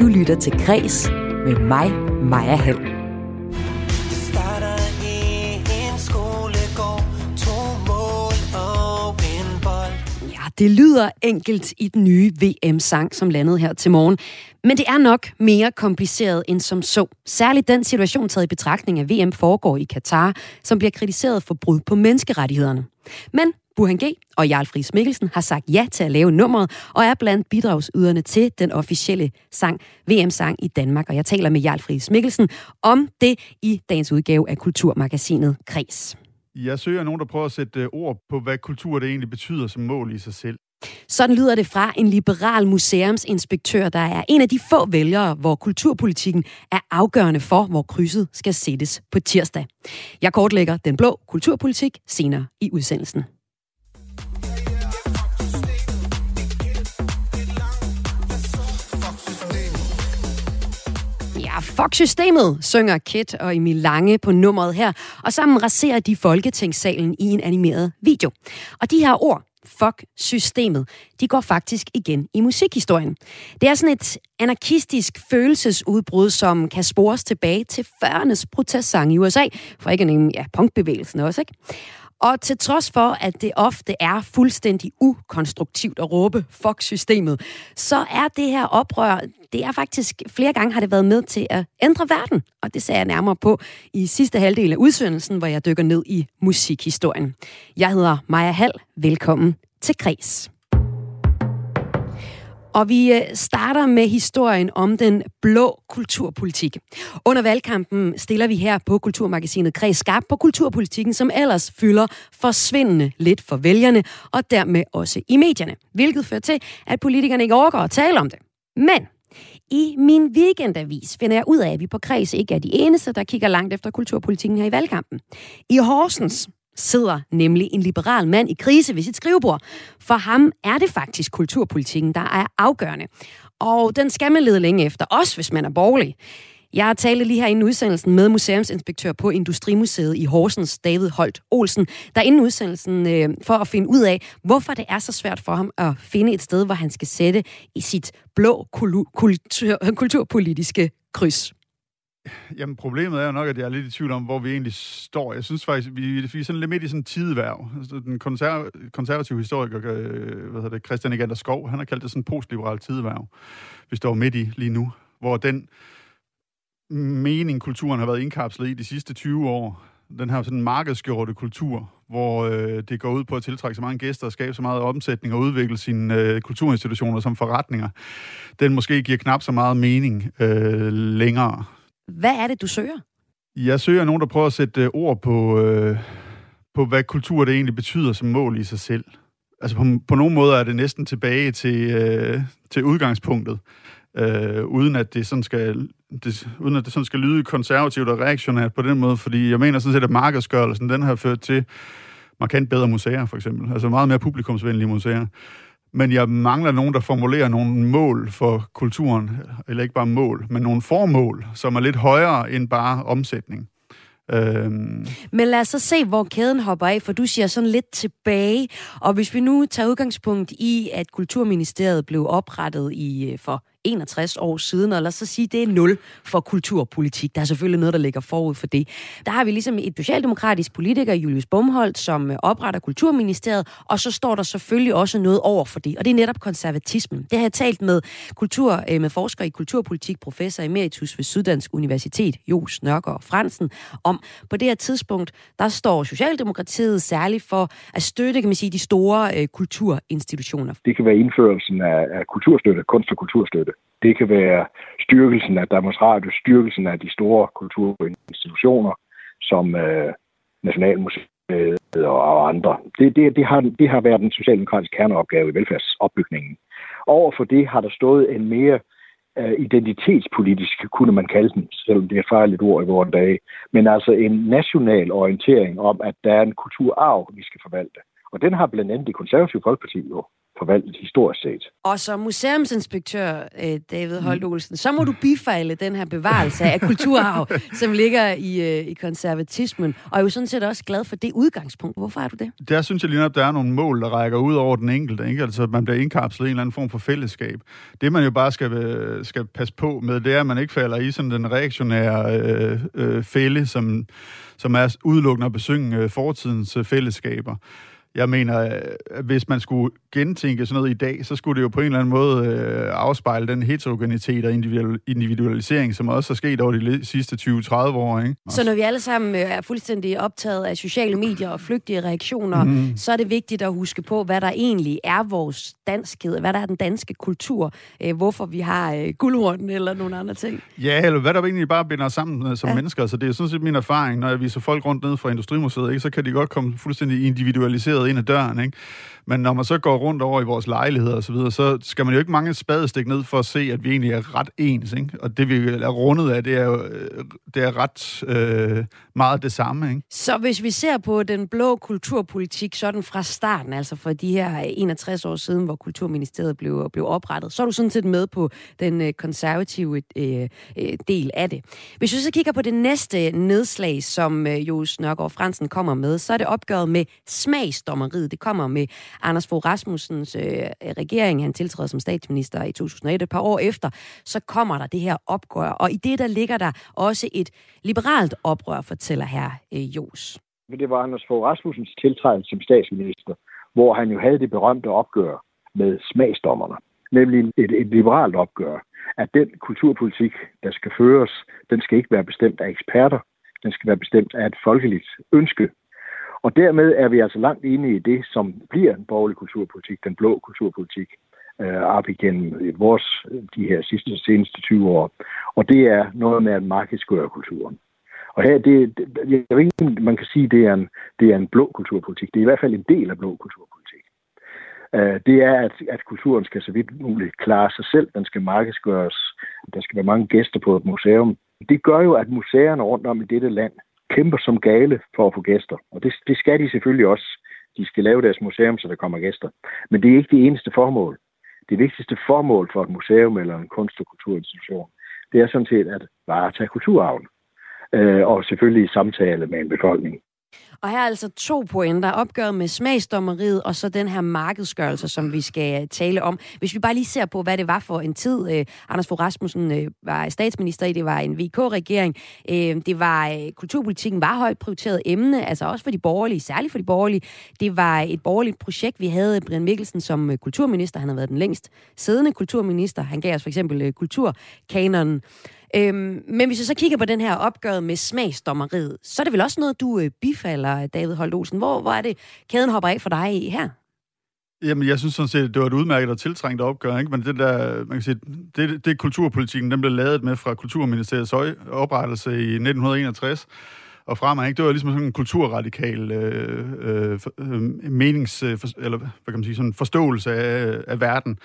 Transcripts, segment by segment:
Du lytter til Græs med mig, Maja Hall. Ja, det lyder enkelt i den nye VM-sang, som landede her til morgen. Men det er nok mere kompliceret end som så. Særligt den situation taget i betragtning af VM foregår i Katar, som bliver kritiseret for brud på menneskerettighederne. Men Burhan G. og Jarl Friis Mikkelsen har sagt ja til at lave nummeret, og er blandt bidragsyderne til den officielle sang, VM-sang i Danmark. Og jeg taler med Jarl Friis Mikkelsen om det i dagens udgave af Kulturmagasinet Kres. Jeg søger nogen, der prøver at sætte øh, ord på, hvad kultur det egentlig betyder som mål i sig selv. Sådan lyder det fra en liberal museumsinspektør, der er en af de få vælgere, hvor kulturpolitikken er afgørende for, hvor krydset skal sættes på tirsdag. Jeg kortlægger den blå kulturpolitik senere i udsendelsen. Ja, fuck systemet, synger Kit og Emil Lange på nummeret her, og sammen raserer de Folketingssalen i en animeret video. Og de her ord, fuck systemet, de går faktisk igen i musikhistorien. Det er sådan et anarkistisk følelsesudbrud, som kan spores tilbage til 40'ernes protestsang i USA, for ikke at nævne ja, punkbevægelsen også, ikke? Og til trods for, at det ofte er fuldstændig ukonstruktivt at råbe fuck systemet, så er det her oprør, det er faktisk flere gange har det været med til at ændre verden. Og det ser jeg nærmere på i sidste halvdel af udsendelsen, hvor jeg dykker ned i musikhistorien. Jeg hedder Maja Hall. Velkommen til Kres. Og vi øh, starter med historien om den blå kulturpolitik. Under valgkampen stiller vi her på Kulturmagasinet Kreds Skarp på kulturpolitikken, som ellers fylder forsvindende lidt for vælgerne, og dermed også i medierne. Hvilket fører til, at politikerne ikke overgår at tale om det. Men i min weekendavis finder jeg ud af, at vi på Kreds ikke er de eneste, der kigger langt efter kulturpolitikken her i valgkampen. I Horsens sidder nemlig en liberal mand i krise ved sit skrivebord. For ham er det faktisk kulturpolitikken, der er afgørende. Og den skal man lede længe efter, også hvis man er borgerlig. Jeg har talt lige her inden udsendelsen med museumsinspektør på Industrimuseet i Horsens, David Holt Olsen, der inden udsendelsen øh, for at finde ud af, hvorfor det er så svært for ham at finde et sted, hvor han skal sætte i sit blå kultur, kulturpolitiske kryds. Jamen, problemet er jo nok, at jeg er lidt i tvivl om, hvor vi egentlig står. Jeg synes faktisk, vi, vi er sådan lidt midt i sådan en tideværv. Altså, den konserv, konservative historiker, øh, hvad hedder det, Christian Egander Skov, han har kaldt det sådan en postliberal tideværv, vi står midt i lige nu, hvor den mening, kulturen har været indkapslet i de sidste 20 år, den her sådan markedsgjorte kultur, hvor øh, det går ud på at tiltrække så mange gæster og skabe så meget omsætning og udvikle sine øh, kulturinstitutioner som forretninger, den måske giver knap så meget mening øh, længere. Hvad er det, du søger? Jeg søger nogen, der prøver at sætte øh, ord på, øh, på, hvad kultur det egentlig betyder som mål i sig selv. Altså på, på nogle måder er det næsten tilbage til, øh, til udgangspunktet, øh, uden at det sådan skal det, uden at det sådan skal lyde konservativt og reaktionært på den måde, fordi jeg mener sådan set, at markedsgørelsen, den har ført til markant bedre museer, for eksempel. Altså meget mere publikumsvenlige museer. Men jeg mangler nogen, der formulerer nogle mål for kulturen, eller ikke bare mål, men nogle formål, som er lidt højere end bare omsætning. Øhm. Men lad os så se, hvor kæden hopper af, for du siger sådan lidt tilbage. Og hvis vi nu tager udgangspunkt i, at Kulturministeriet blev oprettet i øh, for 61 år siden, og lad os så sige, det er nul for kulturpolitik. Der er selvfølgelig noget, der ligger forud for det. Der har vi ligesom et socialdemokratisk politiker, Julius Bumholdt, som opretter Kulturministeriet, og så står der selvfølgelig også noget over for det, og det er netop konservatismen. Det har jeg talt med, kultur, øh, med forsker i kulturpolitik, professor emeritus ved Syddansk Universitet, Jos Nørgaard Fransen, om på det her tidspunkt, der står Socialdemokratiet særligt for at støtte, kan man sige, de store øh, kulturinstitutioner. Det kan være indførelsen af, af kulturstøtte, kunst- og kulturstøtte. Det kan være styrkelsen af Danmarks Radio, styrkelsen af de store kulturinstitutioner, som øh, Nationalmuseet og, andre. Det, det, det, har, det har været en socialdemokratiske kerneopgave i velfærdsopbygningen. Overfor det har der stået en mere øh, identitetspolitisk, kunne man kalde den, selvom det er et fejligt ord i vores dage, men altså en national orientering om, at der er en kulturarv, vi skal forvalte. Og den har blandt andet det konservative folkeparti jo forvaltet historisk set. Og som museumsinspektør, øh, David Holt mm. Olsen, så må du bifejle den her bevarelse af kulturarv, som ligger i, øh, i konservatismen, og er jo sådan set også glad for det udgangspunkt. Hvorfor er du det? Der synes jeg lige at der er nogle mål, der rækker ud over den enkelte. Ikke? Altså, man bliver indkapslet i en eller anden form for fællesskab. Det, man jo bare skal, øh, skal passe på med, det er, at man ikke falder i sådan den reaktionære øh, øh, fælde, som, som er udelukkende at besynge øh, fortidens øh, fællesskaber. Jeg mener, at hvis man skulle gentænke sådan noget i dag, så skulle det jo på en eller anden måde øh, afspejle den heterogenitet og individualisering, som også er sket over de sidste 20-30 år. Ikke? Så når vi alle sammen øh, er fuldstændig optaget af sociale medier og flygtige reaktioner, mm. så er det vigtigt at huske på, hvad der egentlig er vores danskhed, hvad der er den danske kultur, øh, hvorfor vi har øh, guldhornen eller nogle andre ting. Ja, eller hvad der egentlig bare binder os sammen øh, som ja. mennesker. Så det er sådan set min erfaring, når jeg viser folk rundt ned fra Industrimuseet, ikke, så kan de godt komme fuldstændig individualiseret ind ad døren. Ikke? Men når man så går rundt over i vores lejligheder og så videre, så skal man jo ikke mange spadestik ned for at se, at vi egentlig er ret ens. Ikke? Og det, vi er rundet af, det er jo øh, det er ret øh, meget det samme. Ikke? Så hvis vi ser på den blå kulturpolitik sådan fra starten, altså for de her 61 år siden, hvor Kulturministeriet blev, blev oprettet, så er du sådan set med på den øh, konservative øh, øh, del af det. Hvis vi så kigger på det næste nedslag, som øh, Jo Snørgaard Fransen kommer med, så er det opgøret med smagsdommeriet. Det kommer med Anders Fogh Rasmussens øh, regering, han tiltræder som statsminister i 2001, et par år efter, så kommer der det her opgør. Og i det, der ligger der også et liberalt oprør, fortæller her øh, Jos. Det var Anders Fogh Rasmussens tiltrædelse som statsminister, hvor han jo havde det berømte opgør med smagsdommerne. Nemlig et, et liberalt opgør, at den kulturpolitik, der skal føres, den skal ikke være bestemt af eksperter, den skal være bestemt af et folkeligt ønske og dermed er vi altså langt inde i det, som bliver en borgerlig kulturpolitik, den blå kulturpolitik, øh, op igennem vores, de her sidste, seneste 20 år. Og det er noget med at markedsgøre kulturen. Og her, det, det, jeg ved ikke, man kan sige, det er, en, det er en blå kulturpolitik. Det er i hvert fald en del af blå kulturpolitik. Øh, det er, at, at kulturen skal så vidt muligt klare sig selv. Den skal markedsgøres. Der skal være mange gæster på et museum. Det gør jo, at museerne rundt om i dette land kæmper som gale for at få gæster. Og det, det skal de selvfølgelig også. De skal lave deres museum, så der kommer gæster. Men det er ikke det eneste formål. Det vigtigste formål for et museum eller en kunst- og kulturinstitution, det er sådan set at varetage kulturarven. Øh, og selvfølgelig i samtale med en befolkning. Og her er altså to pointer. Opgøret med smagsdommeriet, og så den her markedsgørelse, som vi skal øh, tale om. Hvis vi bare lige ser på, hvad det var for en tid, øh, Anders Fogh Rasmussen øh, var statsminister i, det var en VK-regering. Eh, det var, kulturpolitikken var højt prioriteret emne, altså også for de borgerlige, særligt for de borgerlige. Det var et borgerligt projekt. Vi havde Brian Mikkelsen som kulturminister. Han har været den længst siddende kulturminister. Han gav os for eksempel kulturkanonen. Øhm, men hvis jeg så kigger på den her opgøret med smagsdommeriet, så er det vel også noget, du øh, bifalder, David Holt Olsen. Hvor, hvor er det, kæden hopper af for dig i her? Jamen, jeg synes sådan set, det var et udmærket og tiltrængt opgør, ikke? Men det der, man kan sige, det, det kulturpolitikken, den blev lavet med fra Kulturministeriets oprettelse i 1961, og fremad. Ikke? Det var ligesom sådan en kulturradikal øh, øh, øh menings, øh, for, eller hvad kan man sige, sådan forståelse af, af verden,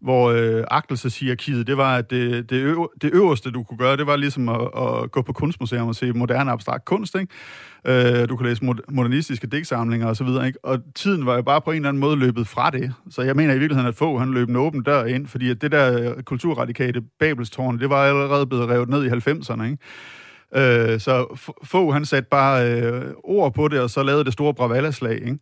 hvor øh, agtelseshierarkiet, det var, at det, det, øv, det øverste, du kunne gøre, det var ligesom at, at gå på kunstmuseum og se moderne abstrakt kunst, ikke? Øh, du kunne læse modernistiske digtsamlinger og så videre, ikke? Og tiden var jo bare på en eller anden måde løbet fra det. Så jeg mener i virkeligheden, at få han løb en åben dør ind, fordi at det der kulturradikale Babelstårn, det var allerede blevet revet ned i 90'erne, ikke? Øh, så få han satte bare øh, ord på det, og så lavede det store Bravalla-slag. Ikke?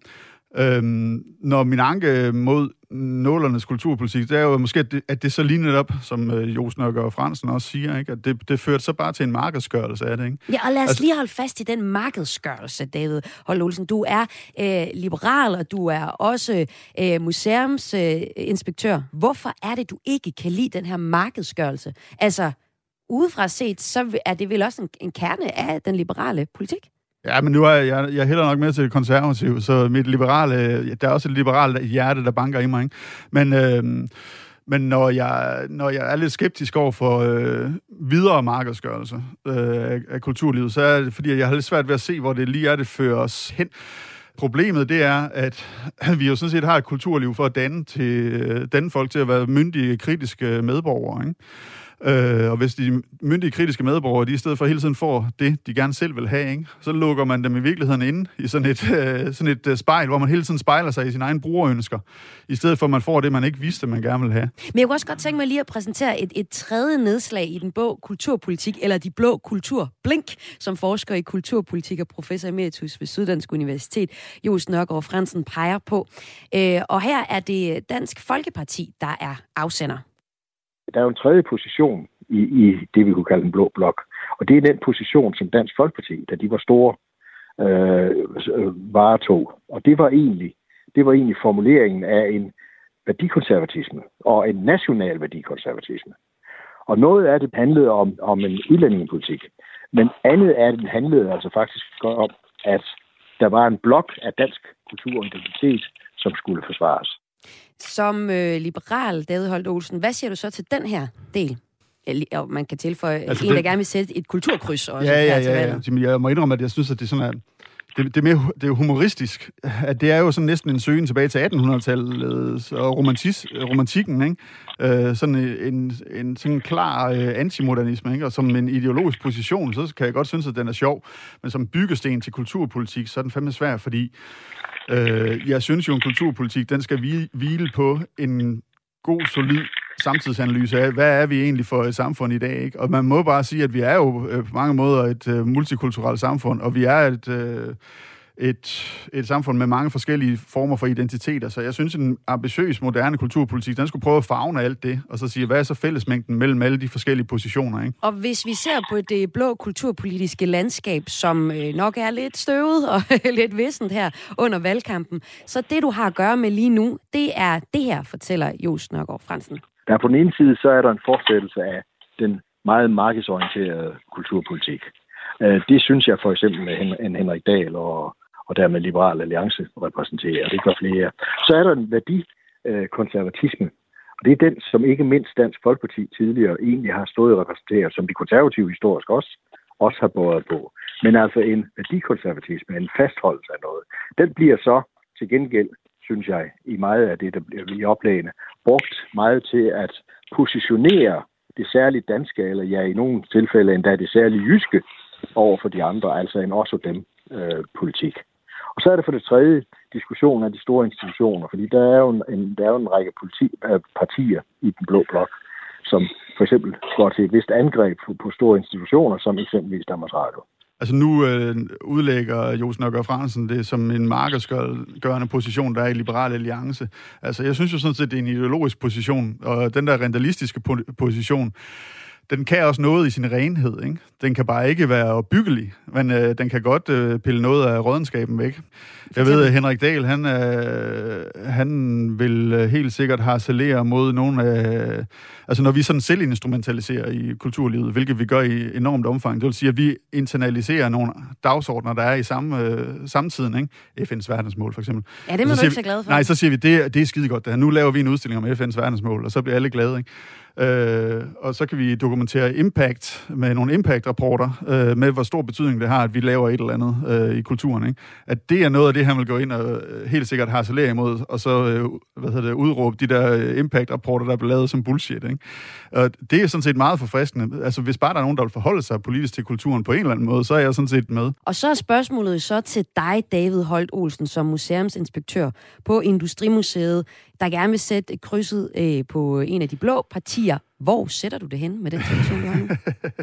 Øhm, når min anke mod nålernes kulturpolitik, det er jo måske, at det, at det så lige netop, som øh, Jos Nørgaard og Fransen også siger, ikke? at det, det førte så bare til en markedsgørelse af det. Ikke? Ja, og lad os altså, lige holde fast i den markedsgørelse, David Hold Olsen. Du er øh, liberal, og du er også øh, museumsinspektør. Øh, Hvorfor er det, du ikke kan lide den her markedsgørelse? Altså, udefra set, så er det vel også en, en kerne af den liberale politik? Ja, men nu er jeg, jeg hælder nok med til konservativ, så mit liberale, der er også et liberalt hjerte, der banker i mig. Ikke? Men, øh, men når jeg, når jeg er lidt skeptisk over for øh, videre markedsgørelse øh, af kulturlivet, så er det fordi, jeg har lidt svært ved at se, hvor det lige er, det fører os hen. Problemet det er, at vi jo sådan set har et kulturliv for at danne, til, øh, danne folk til at være myndige, kritiske medborgere. Ikke? Øh, og hvis de myndige kritiske medborgere, de i stedet for hele tiden får det, de gerne selv vil have, ikke? så lukker man dem i virkeligheden inde i sådan et, øh, sådan et øh, spejl, hvor man hele tiden spejler sig i sine egne brugerønsker, i stedet for at man får det, man ikke vidste, man gerne vil have. Men jeg kunne også godt tænke mig lige at præsentere et, et tredje nedslag i den bog Kulturpolitik, eller De Blå Kultur Blink, som forsker i kulturpolitik og professor emeritus ved Syddansk Universitet, Jos Nørgaard Fransen, peger på. Øh, og her er det Dansk Folkeparti, der er afsender. Der er jo en tredje position i, i det, vi kunne kalde en blå blok. Og det er den position, som Dansk Folkeparti, da de var store, øh, øh, varetog. Og det var egentlig det var egentlig formuleringen af en værdikonservatisme og en national værdikonservatisme. Og noget af det handlede om, om en udlændingepolitik, men andet af det handlede altså faktisk om, at der var en blok af dansk kultur og identitet, som skulle forsvares. Som øh, liberal, David Holt Olsen, hvad siger du så til den her del? Og man kan tilføje altså en, der gerne vil sætte et kulturkryds også. Ja, ja, ja. ja. Jeg må indrømme, at jeg synes, at det er sådan, at det, det, er mere, det er humoristisk. At det er jo sådan næsten en søgen tilbage til 1800-tallet og romantis, romantikken, ikke? Øh, sådan en, en sådan klar øh, antimodernisme, ikke? Og som en ideologisk position, så kan jeg godt synes, at den er sjov. Men som byggesten til kulturpolitik, så er den fandme svær, fordi øh, jeg synes jo, en kulturpolitik, den skal hvile på en god, solid samtidsanalyse af, hvad er vi egentlig for et samfund i dag? Ikke? Og man må bare sige, at vi er jo øh, på mange måder et øh, multikulturelt samfund, og vi er et, Øh, et, et samfund med mange forskellige former for identiteter. Så jeg synes, en ambitiøs, moderne kulturpolitik, den skulle prøve at fagne alt det, og så sige, hvad er så fællesmængden mellem alle de forskellige positioner? Ikke? Og hvis vi ser på det blå kulturpolitiske landskab, som øh, nok er lidt støvet og lidt vissent her under valgkampen, så det, du har at gøre med lige nu, det er det her, fortæller Jos Nørgaard Fransen. Der på den ene side, så er der en fortsættelse af den meget markedsorienterede kulturpolitik. Øh, det synes jeg for eksempel, at Henrik Dahl og, og dermed Liberal Alliance repræsenterer. og Det gør flere. Så er der en værdikonservatisme, øh, og det er den, som ikke mindst Dansk Folkeparti tidligere egentlig har stået og repræsenteret, som de konservative historisk også, også har båret på. Men altså en værdikonservatisme, en fastholdelse af noget, den bliver så til gengæld synes jeg, i meget af det, der bliver i oplægene, brugt meget til at positionere det særligt danske, eller ja, i nogle tilfælde endda det særligt jyske over for de andre, altså en også dem øh, politik. Og så er det for det tredje diskussion af de store institutioner, fordi der er jo en, en, der er jo en række politi, øh, partier i den blå blok, som for eksempel går til et vist angreb på, på store institutioner, som eksempelvis Danmarks Radio. Altså nu øh, udlægger Jose Nørgaard Fransen det som en markedsgørende position, der er i Liberale Alliance. Altså jeg synes jo sådan set, det er en ideologisk position, og den der rentalistiske position, den kan også noget i sin renhed. Ikke? Den kan bare ikke være opbyggelig, men øh, den kan godt øh, pille noget af rådenskaben væk. Jeg ved, at Henrik Dahl, han, øh, han vil øh, helt sikkert harcelere mod nogle af... Altså, når vi sådan selv instrumentaliserer i kulturlivet, hvilket vi gør i enormt omfang, det vil sige, at vi internaliserer nogle dagsordner, der er i samme øh, samtiden, ikke? FN's verdensmål, for eksempel. Ja, det må du ikke så glad for. Nej, så siger vi, det, det er skide godt. Det her. Nu laver vi en udstilling om FN's verdensmål, og så bliver alle glade, ikke? Øh, og så kan vi dokumentere impact med nogle impact-rapporter, øh, med hvor stor betydning det har, at vi laver et eller andet øh, i kulturen. Ikke? At det er noget af det, han vil gå ind og øh, helt sikkert harcelere imod, og så øh, hvad hedder det, udråbe de der øh, impact-rapporter, der bliver lavet som bullshit. Ikke? Og det er sådan set meget forfriskende. Altså, hvis bare der er nogen, der vil forholde sig politisk til kulturen på en eller anden måde, så er jeg sådan set med. Og så er spørgsmålet så til dig, David Holt Olsen, som museumsinspektør på Industrimuseet, der gerne vil sætte krydset øh, på øh, en af de blå partier. Hvor sætter du det hen med den situation, du har nu?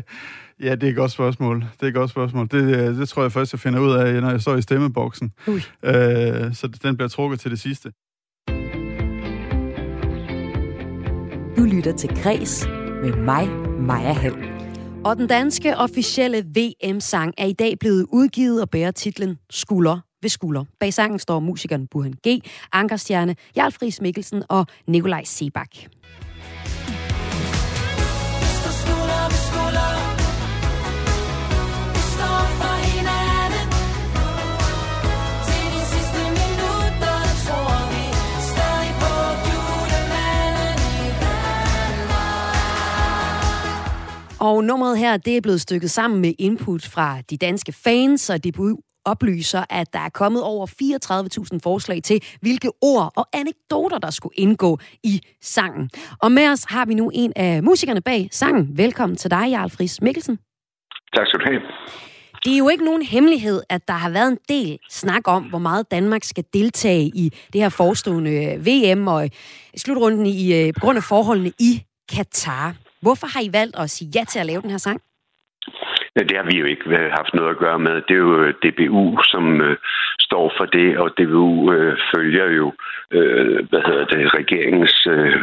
ja, det er et godt spørgsmål. Det er et godt spørgsmål. Det, øh, det tror jeg først, jeg finder ud af, når jeg står i stemmeboksen. Ui. Øh, så den bliver trukket til det sidste. Du lytter til Græs med mig, Maja Hall. Og den danske officielle VM-sang er i dag blevet udgivet og bærer titlen Skulder ved skulder. Bag sangen står musikeren Burhan G., Ankerstjerne, Jarl Friis Mikkelsen og Nikolaj Sebak. Og nummeret her, det er blevet stykket sammen med input fra de danske fans, og det oplyser, at der er kommet over 34.000 forslag til, hvilke ord og anekdoter, der skulle indgå i sangen. Og med os har vi nu en af musikerne bag sangen. Velkommen til dig, Jarl Friis Mikkelsen. Tak skal du have. Det er jo ikke nogen hemmelighed, at der har været en del snak om, hvor meget Danmark skal deltage i det her forestående VM og slutrunden i, øh, på grund af forholdene i Katar. Hvorfor har I valgt at sige ja til at lave den her sang? Ja, det har vi jo ikke øh, haft noget at gøre med. Det er jo øh, DBU, som øh, står for det, og DBU øh, følger jo øh, hvad hedder det, regeringens øh,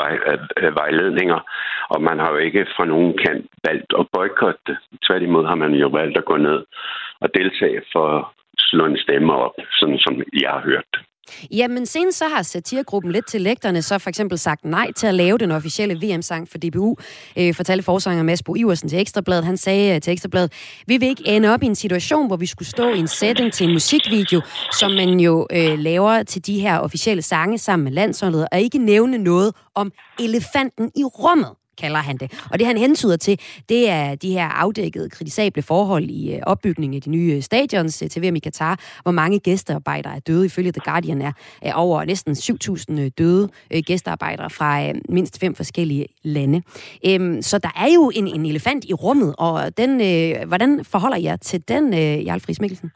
vej, øh, vejledninger, og man har jo ikke fra nogen kant valgt at boykotte det. Tværtimod har man jo valgt at gå ned og deltage for at slå en stemme op, sådan som jeg har hørt det. Jamen, senest så har satirgruppen Lidt til Lægterne så for eksempel sagt nej til at lave den officielle VM-sang for DBU, øh, fortalte forsanger Mads Bo Iversen til Ekstrabladet. Han sagde øh, til Ekstrabladet, vi vil ikke ende op i en situation, hvor vi skulle stå i en setting til en musikvideo, som man jo øh, laver til de her officielle sange sammen med landsholdet, og ikke nævne noget om elefanten i rummet kalder han det. Og det han hentyder til, det er de her afdækkede, kritisable forhold i øh, opbygningen af de nye øh, stadions øh, til VM i Katar, hvor mange gæstearbejdere er døde. Ifølge The Guardian er, er over næsten 7.000 døde gæstearbejdere fra mindst fem forskellige lande. Øhm, så der er jo en, en elefant i rummet, og den, hvordan forholder jeg til den, Jarl Friis Mikkelsen?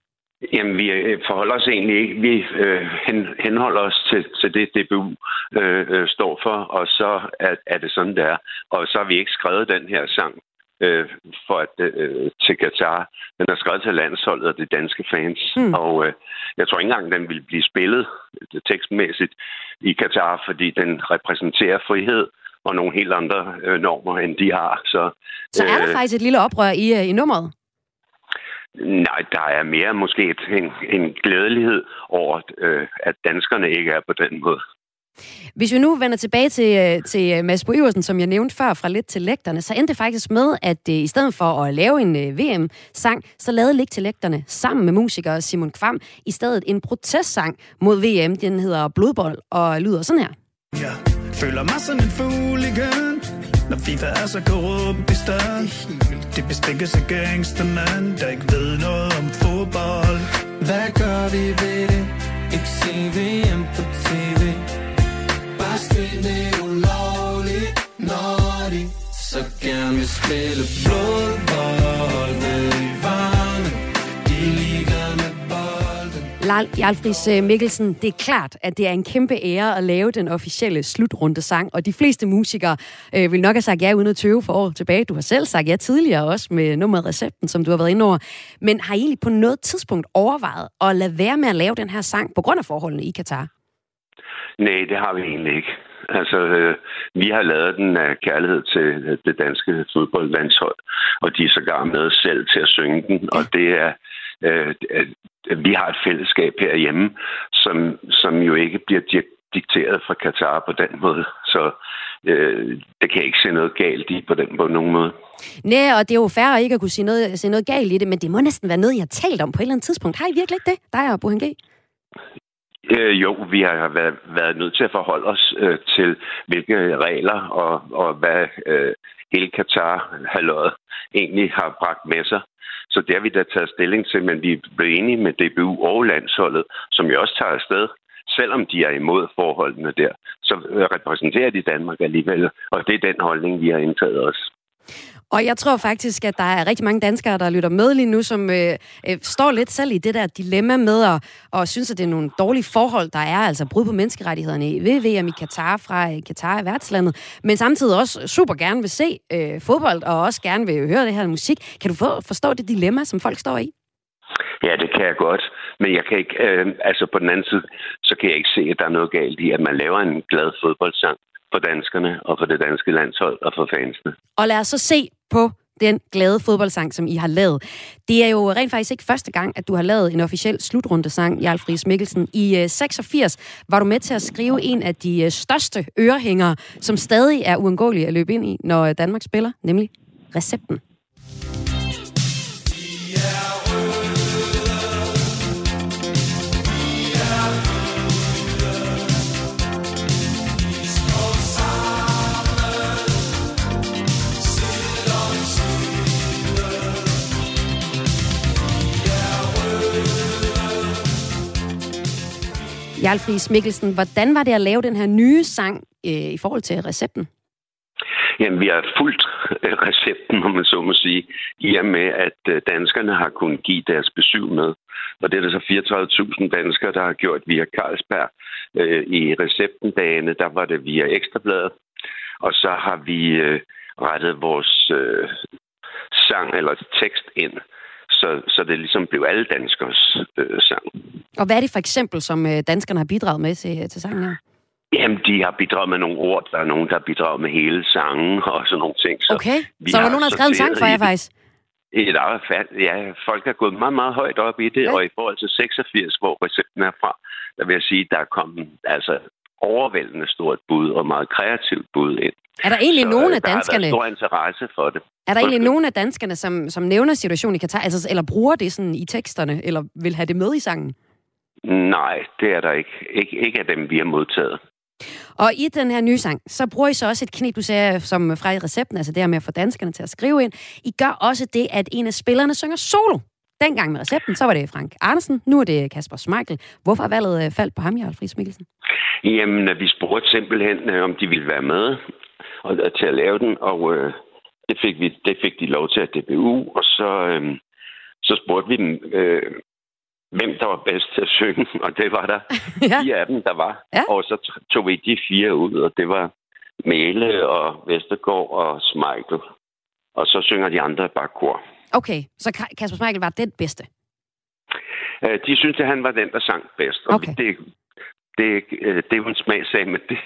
Jamen, vi øh, forholder os egentlig ikke. Vi øh, hen, henholder os til, til det, DBU øh, øh, står for, og så er, er det sådan, det er. Og så har vi ikke skrevet den her sang øh, for at, øh, til Qatar. Den er skrevet til landsholdet og de danske fans. Mm. Og øh, jeg tror ikke engang, den vil blive spillet øh, tekstmæssigt i Qatar, fordi den repræsenterer frihed og nogle helt andre øh, normer, end de har. Så, så er der faktisk et lille oprør i, i nummeret? Nej, der er mere måske et, en, en glædelighed over, øh, at danskerne ikke er på den måde. Hvis vi nu vender tilbage til, øh, til Mads Bo Iversen, som jeg nævnte før, fra lidt til lægterne, så endte det faktisk med, at øh, i stedet for at lave en øh, VM-sang, så lavede Lidt til lægterne sammen med musiker Simon Kvam i stedet en protestsang mod VM. Den hedder Blodbold og lyder sådan her. Ja, føler mig som en fugl igen, når FIFA er så korrupt i stand Det bestikkes af gangstermænd Der ikke ved noget om fodbold. Hvad gør vi ved det? Ikke se VM på tv Bare spil det ulovligt Når de så gerne vil spille blodbold Jarlfris øh, Mikkelsen, det er klart, at det er en kæmpe ære at lave den officielle slutrundesang, og de fleste musikere øh, vil nok have sagt ja uden at tøve for år tilbage. Du har selv sagt ja tidligere også med nummeret Recepten, som du har været inde over. Men har I egentlig på noget tidspunkt overvejet at lade være med at lave den her sang på grund af forholdene i Katar? Nej, det har vi egentlig ikke. Altså, øh, vi har lavet den af kærlighed til det danske fodboldlandshold, og de er sågar med selv til at synge den, og det er øh, vi har et fællesskab herhjemme, som, som jo ikke bliver dikteret fra Katar på den måde. Så øh, det kan jeg ikke se noget galt i på, den, på nogen måde. Nej, og det er jo færre ikke at kunne se noget, se noget galt i det, men det må næsten være noget, jeg har talt om på et eller andet tidspunkt. Har I virkelig ikke det, dig og Burhan G? Øh, jo, vi har været, været nødt til at forholde os øh, til, hvilke regler og, og hvad øh, hele Katar-halløjet egentlig har bragt med sig. Så det har vi da taget stilling til, men vi blev enige med DBU og landsholdet, som jo også tager afsted, selvom de er imod forholdene der. Så øh, repræsenterer de Danmark alligevel, og det er den holdning, vi har indtaget os. Og jeg tror faktisk, at der er rigtig mange danskere, der lytter med lige nu, som øh, øh, står lidt selv i det der dilemma med at og synes, at det er nogle dårlige forhold, der er, altså brud på menneskerettighederne ved VM i Katar fra øh, Katar i værtslandet, men samtidig også super gerne vil se øh, fodbold, og også gerne vil høre det her musik. Kan du for, forstå det dilemma, som folk står i? Ja, det kan jeg godt. Men jeg kan ikke, øh, altså på den anden side, så kan jeg ikke se, at der er noget galt i, at man laver en glad fodboldsang for danskerne og for det danske landshold og for fansene. Og lad os så se på den glade fodboldsang, som I har lavet. Det er jo rent faktisk ikke første gang, at du har lavet en officiel slutrundesang, Jarl Friis Mikkelsen. I øh, 86 var du med til at skrive en af de øh, største ørehængere, som stadig er uundgåelige at løbe ind i, når øh, Danmark spiller, nemlig Recepten. Jarl Friis Mikkelsen, hvordan var det at lave den her nye sang øh, i forhold til recepten? Jamen, vi har fuldt øh, recepten, om man så må sige, i og med, at øh, danskerne har kunnet give deres besøg med. Og det er der så 34.000 danskere, der har gjort via Carlsberg. Øh, I receptendagene, der var det via Ekstrabladet. Og så har vi rettet vores sang eller tekst ind, så, så det ligesom blev alle danskers øh, sang. Og hvad er det for eksempel, som øh, danskerne har bidraget med til, til sangen her? Jamen, de har bidraget med nogle ord. Der er nogen, der har bidraget med hele sangen og sådan nogle ting. Så okay, så der nogen, der har skrevet en sang for jer faktisk? Et fald. Ja, folk er gået meget, meget højt op i det, ja. og i forhold til 86, hvor recepten er fra, der vil jeg sige, der er kommet altså overvældende stort bud og meget kreativt bud ind. Er der egentlig så, nogen af danskerne... Der er stor interesse for det. Er der egentlig nogen af danskerne, som, som nævner situationen i Katar, altså, eller bruger det sådan i teksterne, eller vil have det med i sangen? Nej, det er der ikke. Ikke, ikke af dem, vi har modtaget. Og i den her nye sang, så bruger I så også et knep, du sagde, som fra i recepten, altså det her med at få danskerne til at skrive ind. I gør også det, at en af spillerne synger solo. Dengang med recepten, så var det Frank Andersen, nu er det Kasper Smeichel. Hvorfor har valget øh, faldt på ham, Jarl Friis Mikkelsen? Jamen, vi spurgte simpelthen, øh, om de ville være med og, og til at lave den, og øh, det, fik vi, det fik de lov til at DBU, og så, øh, så spurgte vi dem, øh, hvem der var bedst til at synge, og det var der ja. fire af dem, der var. Ja. Og så tog vi de fire ud, og det var Mæle og Vestergaard og Smeichel. Og så synger de andre bare kor. Okay, så Kasper Smeichel var den bedste? Øh, de synes, at han var den, der sang bedst. Og okay. det, det, øh, det er jo en smagsag, men det,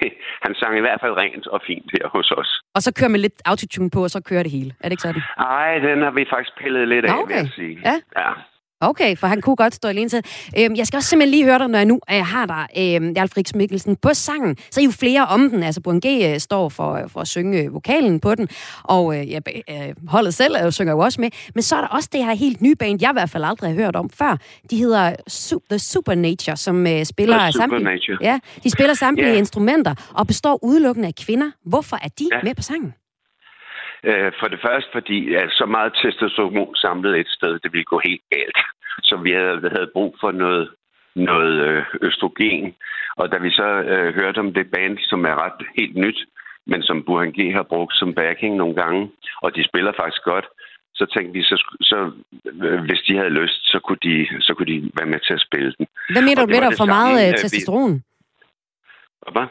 han sang i hvert fald rent og fint her hos os. Og så kører man lidt autotune på, og så kører det hele. Er det ikke sådan? Nej, den har vi faktisk pillet lidt af, okay. vil jeg sige. Ja. ja. Okay, for han kunne godt stå alene til. Øhm, jeg skal også simpelthen lige høre dig, når jeg nu øh, har dig, øh, Jarl Friks Mikkelsen, på sangen. Så er I jo flere om den. Altså, Burhan G øh, står for, øh, for at synge øh, vokalen på den, og øh, ja, øh, holdet selv øh, synger jo også med. Men så er der også det her helt nye band, jeg i hvert fald aldrig har hørt om før. De hedder Su- The Supernature, som øh, spiller samtlige, ja, de spiller samtlige yeah. instrumenter og består udelukkende af kvinder. Hvorfor er de yeah. med på sangen? Øh, for det første, fordi at så meget testosteron samlet et sted, det ville gå helt galt. Så vi havde, havde brug for noget, noget øh, østrogen. Og da vi så øh, hørte om det band, som er ret helt nyt, men som Burhan G har brugt som backing nogle gange, og de spiller faktisk godt, så tænkte vi, så, så øh, hvis de havde lyst, så kunne de, så kunne de være med til at spille den. Hvad mener du der for meget øh, testosteron? Vi... Hvad?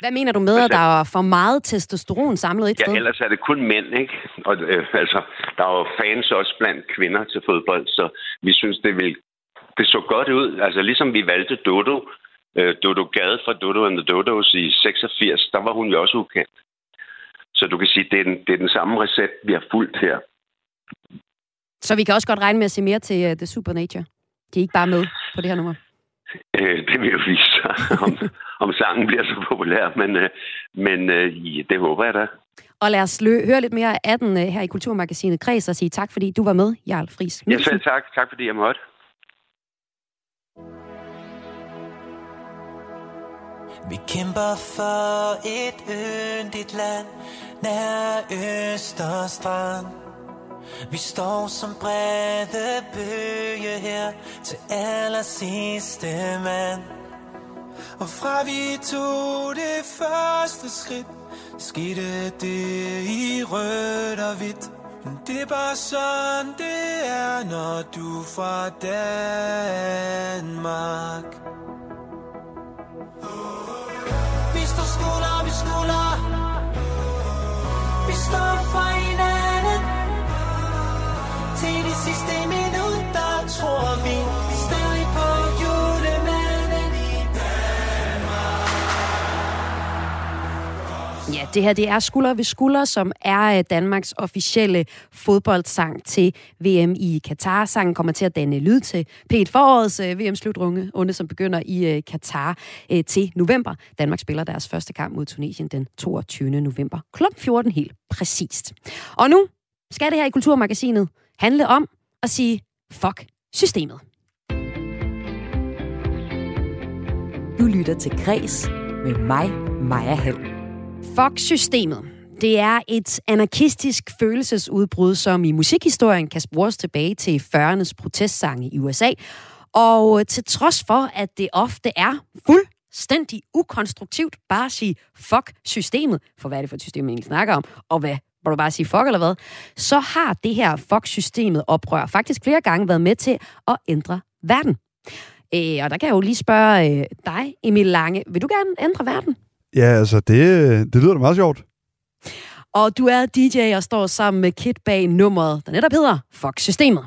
Hvad mener du med, at der er for meget testosteron samlet et sted? Ja, ellers er det kun mænd, ikke? Og, øh, altså, der er jo fans også blandt kvinder til fodbold, så vi synes, det vil det så godt ud. Altså, ligesom vi valgte Dodo, øh, Dodo Gade fra Dodo and the Dodos i 86, der var hun jo også ukendt. Så du kan sige, det er den, det er den samme recept, vi har fulgt her. Så vi kan også godt regne med at se mere til uh, The Supernature? De er ikke bare med på det her nummer? Øh, det vil jo vise sig, om, om sangen bliver så populær, men, øh, men øh, ja, det håber jeg da. Og lad os lø- høre lidt mere af den øh, her i Kulturmagasinet Kreds og sige tak, fordi du var med, Jarl Friis. Ja, selv tak. Tak, fordi jeg måtte. Vi kæmper for et yndigt land, nær øst og strand. Vi står som brede bøge her til aller sidste mand. Og fra vi tog det første skridt, skete det i rødt og hvidt. Men det er bare sådan, det er, når du er fra Danmark. Vi står skulder vi skulder. Vi står for hinanden. Til de sidste minutter tror vi stadig på julemanden i Danmark. Ja, det her det er Skulder ved Skulder, som er øh, Danmarks officielle fodboldsang til VM i Katar. Sangen kommer til at danne lyd til P1 forårets øh, VM-slutrunde, runde, som begynder i øh, Katar til november. Danmark spiller deres første kamp mod Tunesien den 22. november kl. 14 helt præcist. Og nu skal det her i Kulturmagasinet handle om at sige fuck systemet. Du lytter til Græs med mig, Maja Hall. Fuck systemet. Det er et anarkistisk følelsesudbrud, som i musikhistorien kan spores tilbage til 40'ernes protestsange i USA, Og til trods for, at det ofte er fuldstændig ukonstruktivt bare at sige fuck systemet, for hvad er det for et system, man egentlig snakker om, og hvad hvor du bare sige fuck eller hvad, så har det her fuck-systemet oprør faktisk flere gange været med til at ændre verden. Øh, og der kan jeg jo lige spørge øh, dig, Emil Lange. Vil du gerne ændre verden? Ja, altså, det, det lyder da meget sjovt. Og du er DJ og står sammen med Kit bag nummeret, der netop hedder Fuck Systemet.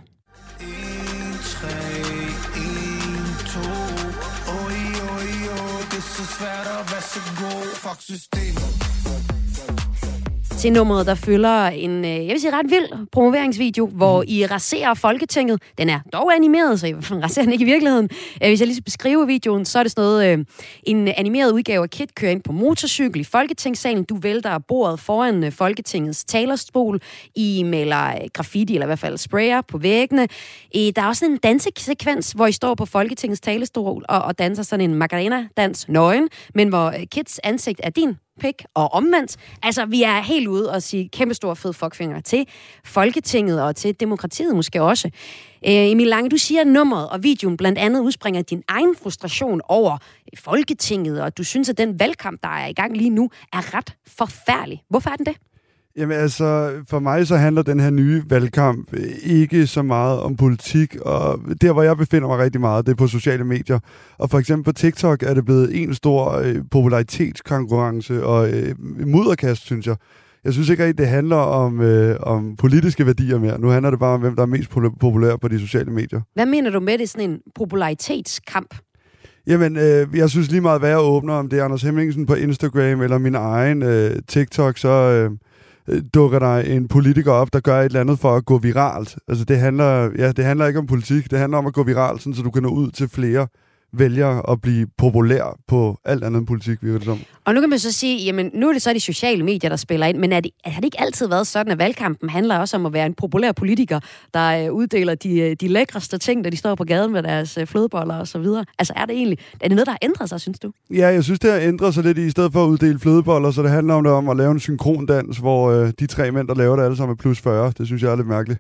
1, 3, 1, 2 Oj, oj, oj, det så svært at være så god Fuck systemet til nummeret, der følger en, øh, jeg vil sige, ret vild promoveringsvideo, hvor I raserer Folketinget. Den er dog animeret, så I raserer den ikke i virkeligheden. Øh, hvis jeg lige skal beskrive videoen, så er det sådan noget, øh, en animeret udgave af Kit kører ind på motorcykel i Folketingssalen. Du vælter bordet foran Folketingets talerstol. I maler graffiti, eller i hvert fald sprayer på væggene. Der er også en dansesekvens, hvor I står på Folketingets talerstol og, og danser sådan en Macarena-dans nøgen, men hvor Kits ansigt er din pik og omvendt. Altså, vi er helt ude og sige kæmpe stor fed fuckfinger til Folketinget og til demokratiet måske også. Øh, Emil Lange, du siger, at nummeret og videoen blandt andet udspringer din egen frustration over Folketinget, og du synes, at den valgkamp, der er i gang lige nu, er ret forfærdelig. Hvorfor er den det? Jamen altså, for mig så handler den her nye valgkamp ikke så meget om politik, og der, hvor jeg befinder mig rigtig meget, det er på sociale medier. Og for eksempel på TikTok er det blevet en stor øh, popularitetskonkurrence og øh, mudderkast, synes jeg. Jeg synes ikke rigtig, det handler om, øh, om politiske værdier mere. Nu handler det bare om, hvem der er mest populær på de sociale medier. Hvad mener du med det, sådan en popularitetskamp? Jamen, øh, jeg synes lige meget, hvad jeg åbner, om det er Anders Hemmingsen på Instagram eller min egen øh, TikTok, så... Øh, Øh, Øh, dukker der en politiker op, der gør et eller andet for at gå viralt. Altså det handler, ja, det handler ikke om politik, det handler om at gå viralt, sådan, så du kan nå ud til flere vælger at blive populær på alt andet end politik, virker det som. Og nu kan man så sige, jamen nu er det så de sociale medier, der spiller ind, men er det, har det ikke altid været sådan, at valgkampen handler også om at være en populær politiker, der øh, uddeler de, øh, de lækreste ting, da de står på gaden med deres øh, flødeboller og så videre? Altså er det egentlig, er det noget, der har ændret sig, synes du? Ja, jeg synes, det har ændret sig lidt i stedet for at uddele flødeboller, så det handler om, det om at lave en synkrondans, hvor øh, de tre mænd, der laver det alle sammen er plus 40. Det synes jeg er lidt mærkeligt.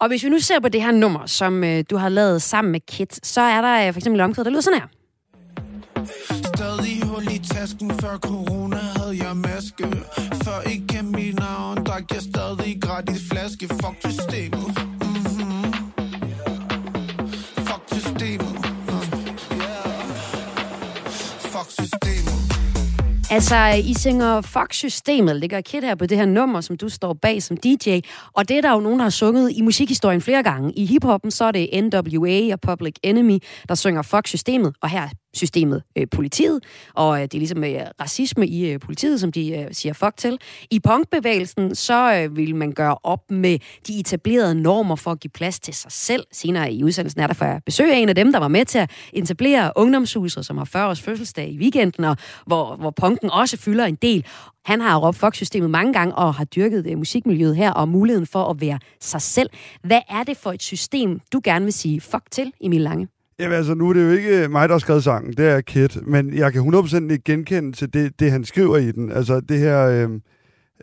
Og hvis vi nu ser på det her nummer, som øh, du har lavet sammen med Kit, så er der øh, for eksempel omkvædet, der lyder sådan her. Stadig hul i tasken, før corona havde jeg maske. Før ikke mit navn, drak jeg stadig gratis flaske. Fuck systemet. Altså, I synger Fuck Systemet, ligger Kid her på det her nummer, som du står bag som DJ. Og det er der jo nogen, der har sunget i musikhistorien flere gange. I hiphoppen, så er det NWA og Public Enemy, der synger Fuck Systemet. Og her systemet øh, politiet, og øh, det er ligesom øh, racisme i øh, politiet, som de øh, siger fuck til. I punkbevægelsen, så øh, vil man gøre op med de etablerede normer for at give plads til sig selv. Senere i udsendelsen er der for at besøge en af dem, der var med til at etablere ungdomshuset, som har 40 års fødselsdag i weekenden, og hvor, hvor punken også fylder en del. Han har råbt fuck-systemet mange gange og har dyrket det, musikmiljøet her og muligheden for at være sig selv. Hvad er det for et system, du gerne vil sige fuck til, Emil Lange? Jamen altså, nu er det jo ikke mig, der har skrevet sangen, det er Kit, men jeg kan 100% ikke genkende til det, det, han skriver i den. Altså det her, øh,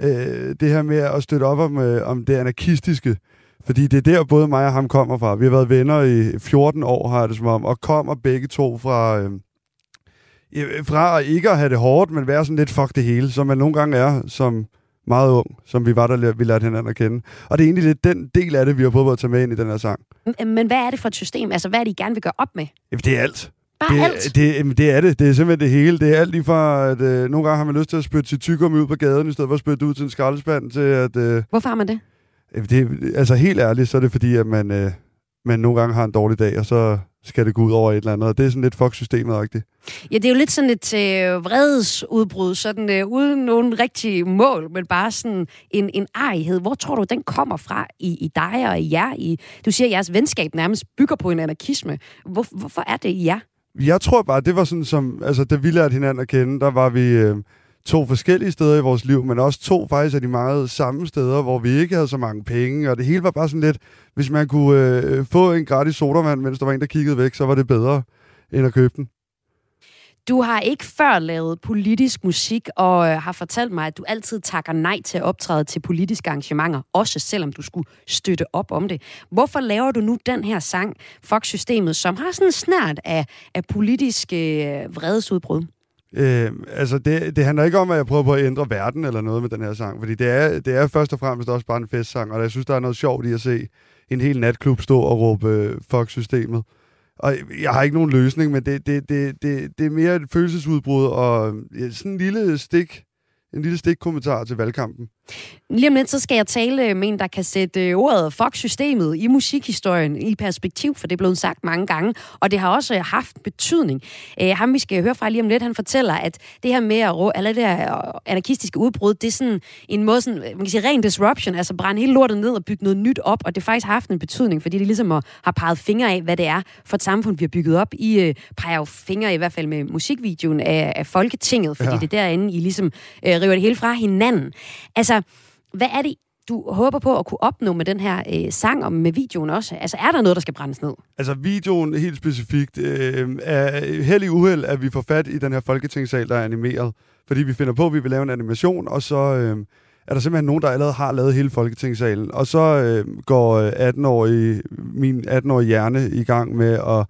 øh, det her med at støtte op om, øh, om det anarkistiske, fordi det er der, både mig og ham kommer fra. Vi har været venner i 14 år, har det som om, og kommer begge to fra, øh, fra ikke at have det hårdt, men være sådan lidt fuck det hele, som man nogle gange er som meget ung, som vi var der, vi lærte hinanden at kende. Og det er egentlig lidt den del af det, vi har prøvet at tage med ind i den her sang. Men hvad er det for et system? Altså, hvad er det, I gerne vil gøre op med? Jamen, det er alt. Bare det, alt? Det, det er det. Det er simpelthen det hele. Det er alt lige fra, at øh, nogle gange har man lyst til at spytte sit tyggegummi ud på gaden, i stedet for at spytte ud til en skraldespand, til at... Øh, Hvorfor har man det? det? Altså, helt ærligt, så er det fordi, at man, øh, man nogle gange har en dårlig dag, og så skal det gå ud over et eller andet. Og det er sådan lidt fuck-systemet -agtigt. Ja, det er jo lidt sådan et øh, vredesudbrud, sådan øh, uden nogen rigtige mål, men bare sådan en, en arighed. Hvor tror du, den kommer fra i, i dig og i jer? I, du siger, at jeres venskab nærmest bygger på en anarkisme. Hvor, hvorfor er det i jer? Jeg tror bare, det var sådan som, altså da vi lærte hinanden at kende, der var vi øh, to forskellige steder i vores liv, men også to faktisk af de meget samme steder, hvor vi ikke havde så mange penge, og det hele var bare sådan lidt, hvis man kunne øh, få en gratis sodavand, mens der var en, der kiggede væk, så var det bedre end at købe den. Du har ikke før lavet politisk musik, og øh, har fortalt mig, at du altid takker nej til at optræde til politiske arrangementer, også selvom du skulle støtte op om det. Hvorfor laver du nu den her sang, Fox-systemet, som har sådan snært af, af politiske øh, vredesudbrud? Øh, altså, det, det handler ikke om, at jeg prøver på at ændre verden eller noget med den her sang, fordi det er, det er først og fremmest også bare en festsang, og jeg synes, der er noget sjovt i at se en hel natklub stå og råbe øh, fuck-systemet. Og jeg har ikke nogen løsning, men det, det, det, det, det er mere et følelsesudbrud og ja, sådan en lille stik, en lille stik kommentar til valgkampen. Lige om lidt, så skal jeg tale med en, der kan sætte øh, ordet fuck-systemet i musikhistorien i perspektiv, for det er blevet sagt mange gange, og det har også haft betydning. Uh, ham, vi skal høre fra lige om lidt, han fortæller, at det her med at eller det her anarkistiske udbrud, det er sådan en måde, sådan, man kan sige ren disruption, altså brænde hele lortet ned og bygge noget nyt op, og det faktisk har haft en betydning, fordi det ligesom har peget fingre af, hvad det er for et samfund, vi har bygget op. I uh, peger jo fingre i hvert fald med musikvideoen af, af Folketinget, fordi ja. det er derinde, I ligesom uh, river det hele fra hinanden. Altså, Altså, hvad er det, du håber på at kunne opnå med den her øh, sang og med videoen også? Altså, er der noget, der skal brændes ned? Altså, videoen helt specifikt øh, er heldig uheld, at vi får fat i den her folketingssal, der er animeret. Fordi vi finder på, at vi vil lave en animation, og så øh, er der simpelthen nogen, der allerede har lavet hele folketingssalen. Og så øh, går øh, 18-årige, min 18-årige hjerne i gang med at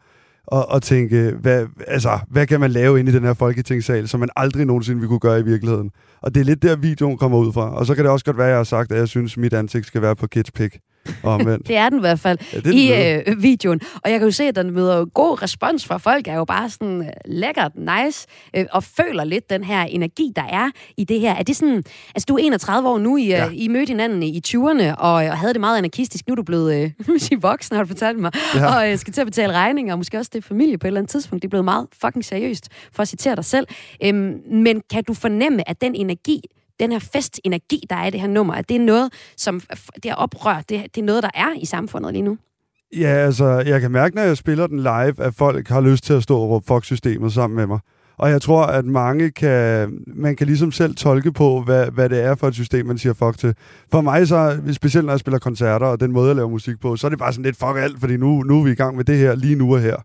og, og tænke, hvad, altså, hvad kan man lave inde i den her folketingssal, som man aldrig nogensinde ville kunne gøre i virkeligheden. Og det er lidt der, videoen kommer ud fra. Og så kan det også godt være, at jeg har sagt, at jeg synes, at mit ansigt skal være på Kids Pick. det er den i hvert fald ja, i øh, videoen. Og jeg kan jo se, at den møder god respons fra folk, er jo bare sådan øh, lækkert, nice, øh, og føler lidt den her energi, der er i det her. Er det sådan, altså du er 31 år nu, I, øh, ja. I mødte hinanden i 20'erne, og, og havde det meget anarkistisk. Nu er du blevet øh, voksen, har du fortalt mig, ja. og øh, skal til at betale regninger, og måske også det familie på et eller andet tidspunkt. Det er blevet meget fucking seriøst, for at citere dig selv. Øhm, men kan du fornemme, at den energi, den her festenergi, der er i det her nummer, at det er noget, som det er oprør, det, det er noget, der er i samfundet lige nu? Ja, altså, jeg kan mærke, når jeg spiller den live, at folk har lyst til at stå og råbe fuck-systemet sammen med mig. Og jeg tror, at mange kan, man kan ligesom selv tolke på, hvad, hvad det er for et system, man siger fuck til. For mig så, specielt når jeg spiller koncerter, og den måde, jeg laver musik på, så er det bare sådan lidt fuck alt, fordi nu, nu er vi i gang med det her, lige nu og her.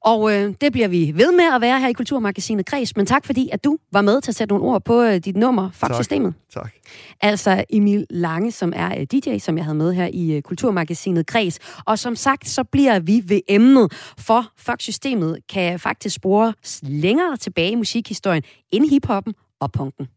Og øh, det bliver vi ved med at være her i Kulturmagasinet Kreds. Men tak fordi, at du var med til at sætte nogle ord på øh, dit nummer, Fox-systemet. Tak. tak. Altså Emil Lange, som er øh, DJ, som jeg havde med her i øh, Kulturmagasinet Kreds. Og som sagt, så bliver vi ved emnet, for Fox-systemet kan faktisk spore længere tilbage i musikhistorien end hiphoppen og punken.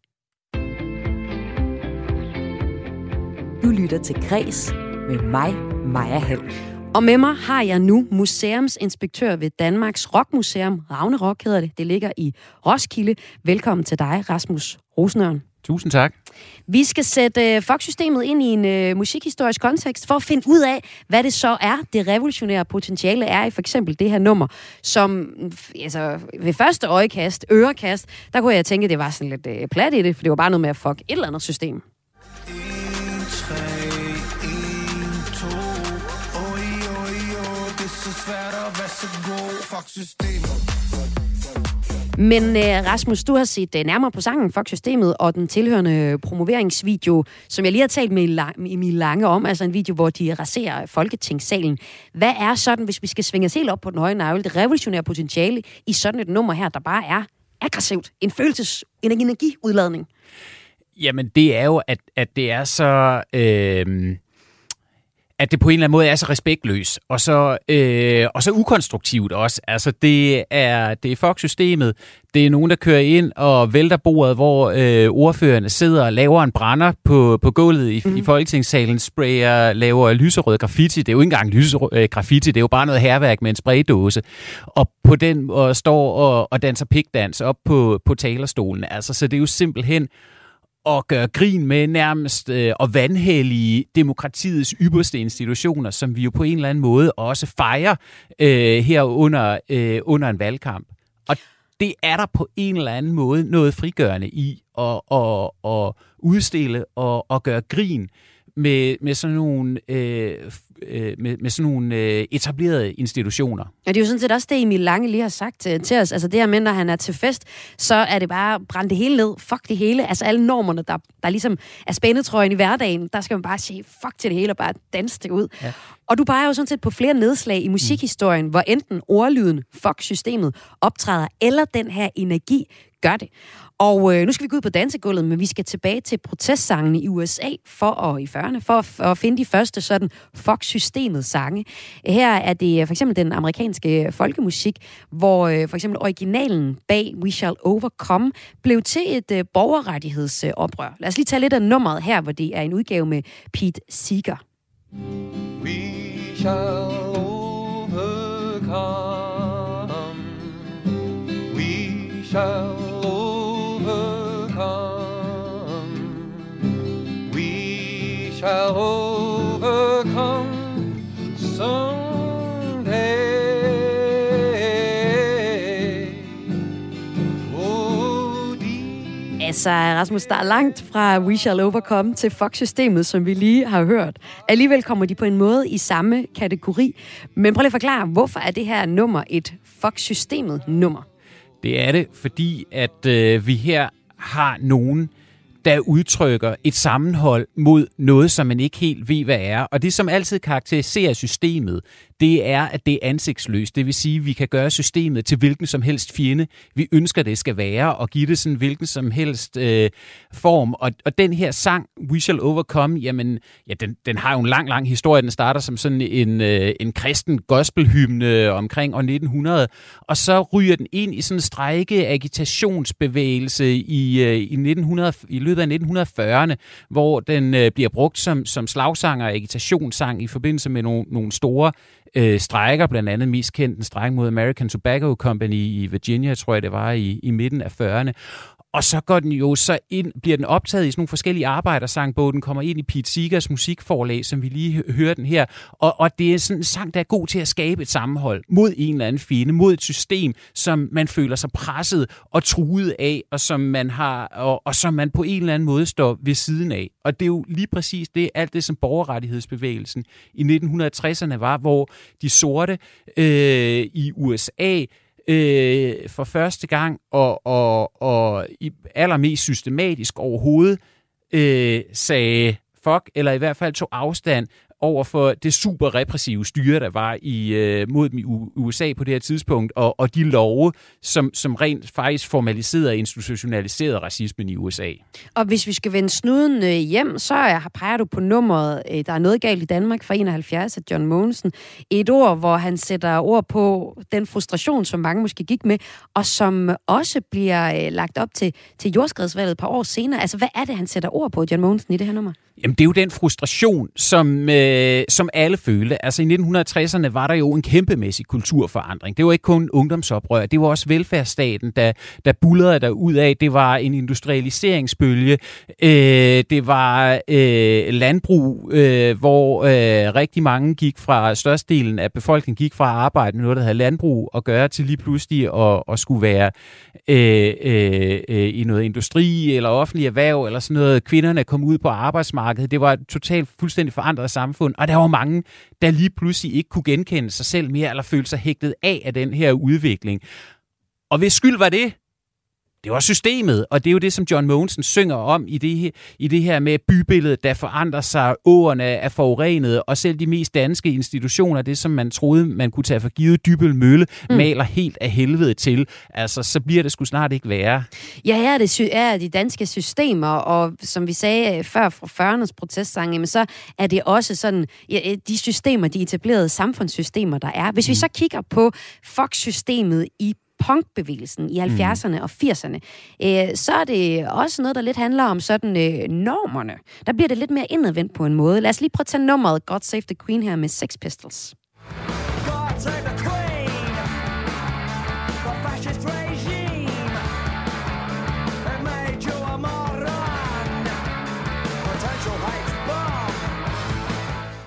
Du lytter til Græs med mig, Maja Hall. Og med mig har jeg nu museumsinspektør ved Danmarks Rockmuseum. Ravne Rock hedder det. Det ligger i Roskilde. Velkommen til dig, Rasmus Rosenørn. Tusind tak. Vi skal sætte uh, Fox-systemet ind i en uh, musikhistorisk kontekst for at finde ud af, hvad det så er, det revolutionære potentiale er i for eksempel det her nummer, som altså, ved første øjekast, ørekast, der kunne jeg tænke, at det var sådan lidt uh, plat i det, for det var bare noget med at fuck et eller andet system. Men uh, Rasmus, du har set uh, nærmere på sangen Fuck Systemet og den tilhørende promoveringsvideo, som jeg lige har talt med Emil Lange om, altså en video, hvor de raserer Folketingssalen. Hvad er sådan, hvis vi skal svinge os helt op på den høje navle, det revolutionære potentiale i sådan et nummer her, der bare er aggressivt, en følelses, en energiudladning? Jamen, det er jo, at, at det er så... Øh at det på en eller anden måde er så respektløs, og så, øh, og så ukonstruktivt også. Altså, det er, det er Fox-systemet. Det er nogen, der kører ind og vælter bordet, hvor øh, ordførerne sidder og laver en brænder på, på gulvet i, mm. i Folketingssalen, sprayer, laver lyserød graffiti. Det er jo ikke engang lyserød øh, graffiti, det er jo bare noget herværk med en spraydåse. Og på den og står og, og danser pigdans op på, på talerstolen. Altså, så det er jo simpelthen at gøre grin med nærmest øh, og vandhællige demokratiets ypperste institutioner, som vi jo på en eller anden måde også fejrer øh, her under, øh, under en valgkamp. Og det er der på en eller anden måde noget frigørende i at, at, at udstille og at gøre grin med, med sådan nogle øh, øh, med, med sådan nogle øh, etablerede institutioner. Og det er jo sådan set også det, Emil Lange lige har sagt til, til os. Altså det her med, når han er til fest, så er det bare brænde det hele ned. Fuck det hele. Altså alle normerne, der, der ligesom er spændetrøjen i hverdagen, der skal man bare sige fuck til det hele og bare danse det ud. Ja. Og du peger jo sådan set på flere nedslag i musikhistorien, mm. hvor enten ordlyden, fuck systemet, optræder, eller den her energi gør det. Og øh, nu skal vi gå ud på dansegulvet, men vi skal tilbage til protestsangene i USA for og i 40'erne, for at, for at finde de første sådan fuck-systemet sange. Her er det for eksempel den amerikanske folkemusik, hvor øh, for eksempel originalen bag We Shall Overcome blev til et øh, borgerrettighedsoprør. Lad os lige tage lidt af nummeret her, hvor det er en udgave med Pete Seeger. We shall overcome. We shall Altså, Rasmus, der er langt fra We Shall Overcome til Fox-systemet, som vi lige har hørt. Alligevel kommer de på en måde i samme kategori. Men prøv lige at forklare, hvorfor er det her nummer et Fox-systemet nummer? Det er det, fordi at øh, vi her har nogen, der udtrykker et sammenhold mod noget, som man ikke helt ved, hvad er. Og det, som altid karakteriserer systemet, det er, at det er ansigtsløst. Det vil sige, at vi kan gøre systemet til hvilken som helst fjende, vi ønsker, det skal være, og give det sådan hvilken som helst øh, form. Og, og den her sang, We Shall Overcome, jamen, ja, den, den har jo en lang, lang historie. Den starter som sådan en, øh, en kristen gospelhymne omkring år 1900, og så ryger den ind i sådan en strække agitationsbevægelse i, øh, i, 1900, i løbet af 1940'erne, hvor den øh, bliver brugt som, som slagsanger og agitationssang i forbindelse med nogle, nogle store øh, strækker, blandt andet mest kendt en strække mod American Tobacco Company i Virginia, tror jeg det var, i, i midten af 40'erne. Og så går den jo så ind, bliver den optaget i sådan nogle forskellige arbejdersangbog. Den kommer ind i Pete Seegers musikforlag, som vi lige hørte den her. Og, og det er sådan en sang, der er god til at skabe et sammenhold mod en eller anden fjende, mod et system, som man føler sig presset og truet af, og som man har, og, og som man på en eller anden måde står ved siden af. Og det er jo lige præcis det, alt det, som borgerrettighedsbevægelsen i 1960'erne var, hvor de sorte øh, i USA øh, for første gang og, og, og i allermest systematisk overhovedet øh, sagde fuck, eller i hvert fald tog afstand over for det super repressive styre, der var i øh, mod dem i USA på det her tidspunkt, og, og de love, som, som rent faktisk formaliserede og institutionaliserede racismen i USA. Og hvis vi skal vende snuden øh, hjem, så er, peger du på nummeret, øh, der er noget galt i Danmark fra 71 af John Mogensen. Et ord, hvor han sætter ord på den frustration, som mange måske gik med, og som også bliver øh, lagt op til, til jordskredsvalget et par år senere. Altså, hvad er det, han sætter ord på, John Mogensen, i det her nummer? Jamen, det er jo den frustration, som, øh, Øh, som alle følte. Altså, i 1960'erne var der jo en kæmpemæssig kulturforandring. Det var ikke kun ungdomsoprør, det var også velfærdsstaten, der, der bullerede der ud af. Det var en industrialiseringsbølge. Øh, det var øh, landbrug, øh, hvor øh, rigtig mange gik fra, størstedelen af befolkningen gik fra at arbejde med noget, der havde landbrug at gøre, til lige pludselig at, at skulle være øh, øh, øh, i noget industri eller offentlig erhverv eller sådan noget. Kvinderne kom ud på arbejdsmarkedet. Det var et totalt fuldstændig forandret samfund, og der var mange, der lige pludselig ikke kunne genkende sig selv mere, eller føle sig hægtet af af den her udvikling. Og hvis skyld var det, det var systemet, og det er jo det, som John Mogensen synger om i det her, i det her med bybilledet, der forandrer sig, åerne er forurenet, og selv de mest danske institutioner, det som man troede, man kunne tage for givet dybel mølle, mm. maler helt af helvede til. Altså, så bliver det sgu snart ikke værre. Ja, her er det er de danske systemer, og som vi sagde øh, før fra 40'ernes protestsange, men så er det også sådan, ja, øh, de systemer, de etablerede samfundssystemer, der er. Hvis mm. vi så kigger på Fox-systemet i punkbevægelsen i 70'erne mm. og 80'erne, øh, så er det også noget, der lidt handler om sådan øh, normerne. Der bliver det lidt mere indadvendt på en måde. Lad os lige prøve at tage nummeret God Save the Queen her med Sex Pistols.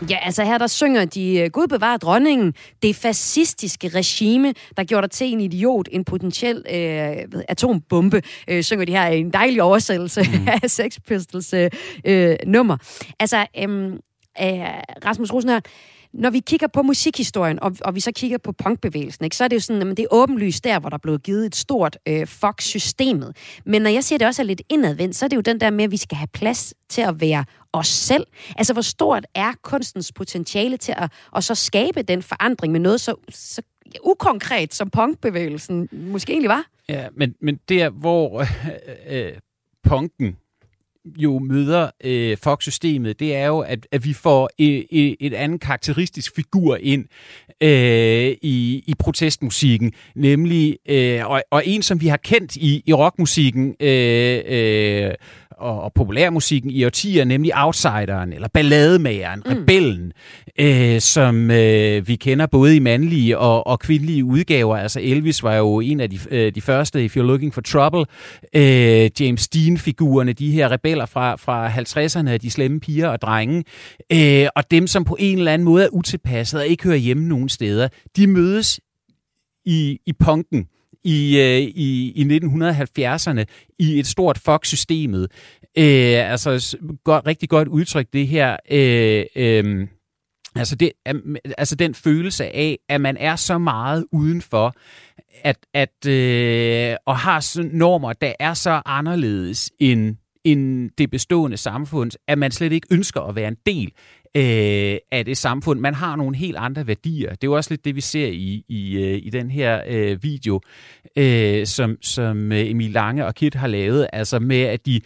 Ja, altså her der synger de, øh, Gud bevarer dronningen, det fascistiske regime, der gjorde dig til en idiot, en potentiel øh, atombombe, øh, synger de her en dejlig oversættelse mm. af Sex Pistols øh, øh, nummer. Altså, øh, øh, Rasmus Rosenhør, Når vi kigger på musikhistorien, og, og vi så kigger på punkbevægelsen, ikke, så er det jo sådan, at det er åbenlyst der, hvor der er blevet givet et stort øh, fuck-systemet. Men når jeg siger, det også er lidt indadvendt, så er det jo den der med, at vi skal have plads til at være os selv. Altså, hvor stort er kunstens potentiale til at og så skabe den forandring med noget så, så ukonkret, som punkbevægelsen måske egentlig var? Ja, men, men der, hvor øh, øh, punken jo møder øh, Fox-systemet, det er jo, at, at vi får et, et, et andet karakteristisk figur ind øh, i, i protestmusikken, nemlig, øh, og, og en, som vi har kendt i, i rockmusikken, øh, øh, og, og populærmusikken i årtier, nemlig outsideren, eller ballademageren, mm. rebellen, øh, som øh, vi kender både i mandlige og, og kvindelige udgaver. Altså Elvis var jo en af de, øh, de første, If You're Looking for Trouble. Øh, James Dean-figurerne, de her rebeller fra, fra 50'erne, de slemme piger og drenge, øh, og dem, som på en eller anden måde er utilpasset og ikke hører hjemme nogen steder, de mødes i, i punken i, øh, i, i 1970'erne i et stort Fox-systemet. Øh, altså, godt, rigtig godt udtryk det her. Øh, øh, altså, det, altså den følelse af, at man er så meget udenfor, at, at øh, og har normer, der er så anderledes end end det bestående samfund, at man slet ikke ønsker at være en del øh, af det samfund. Man har nogle helt andre værdier. Det er jo også lidt det, vi ser i, i, øh, i den her øh, video, øh, som, som øh, Emil Lange og Kit har lavet, altså med, at de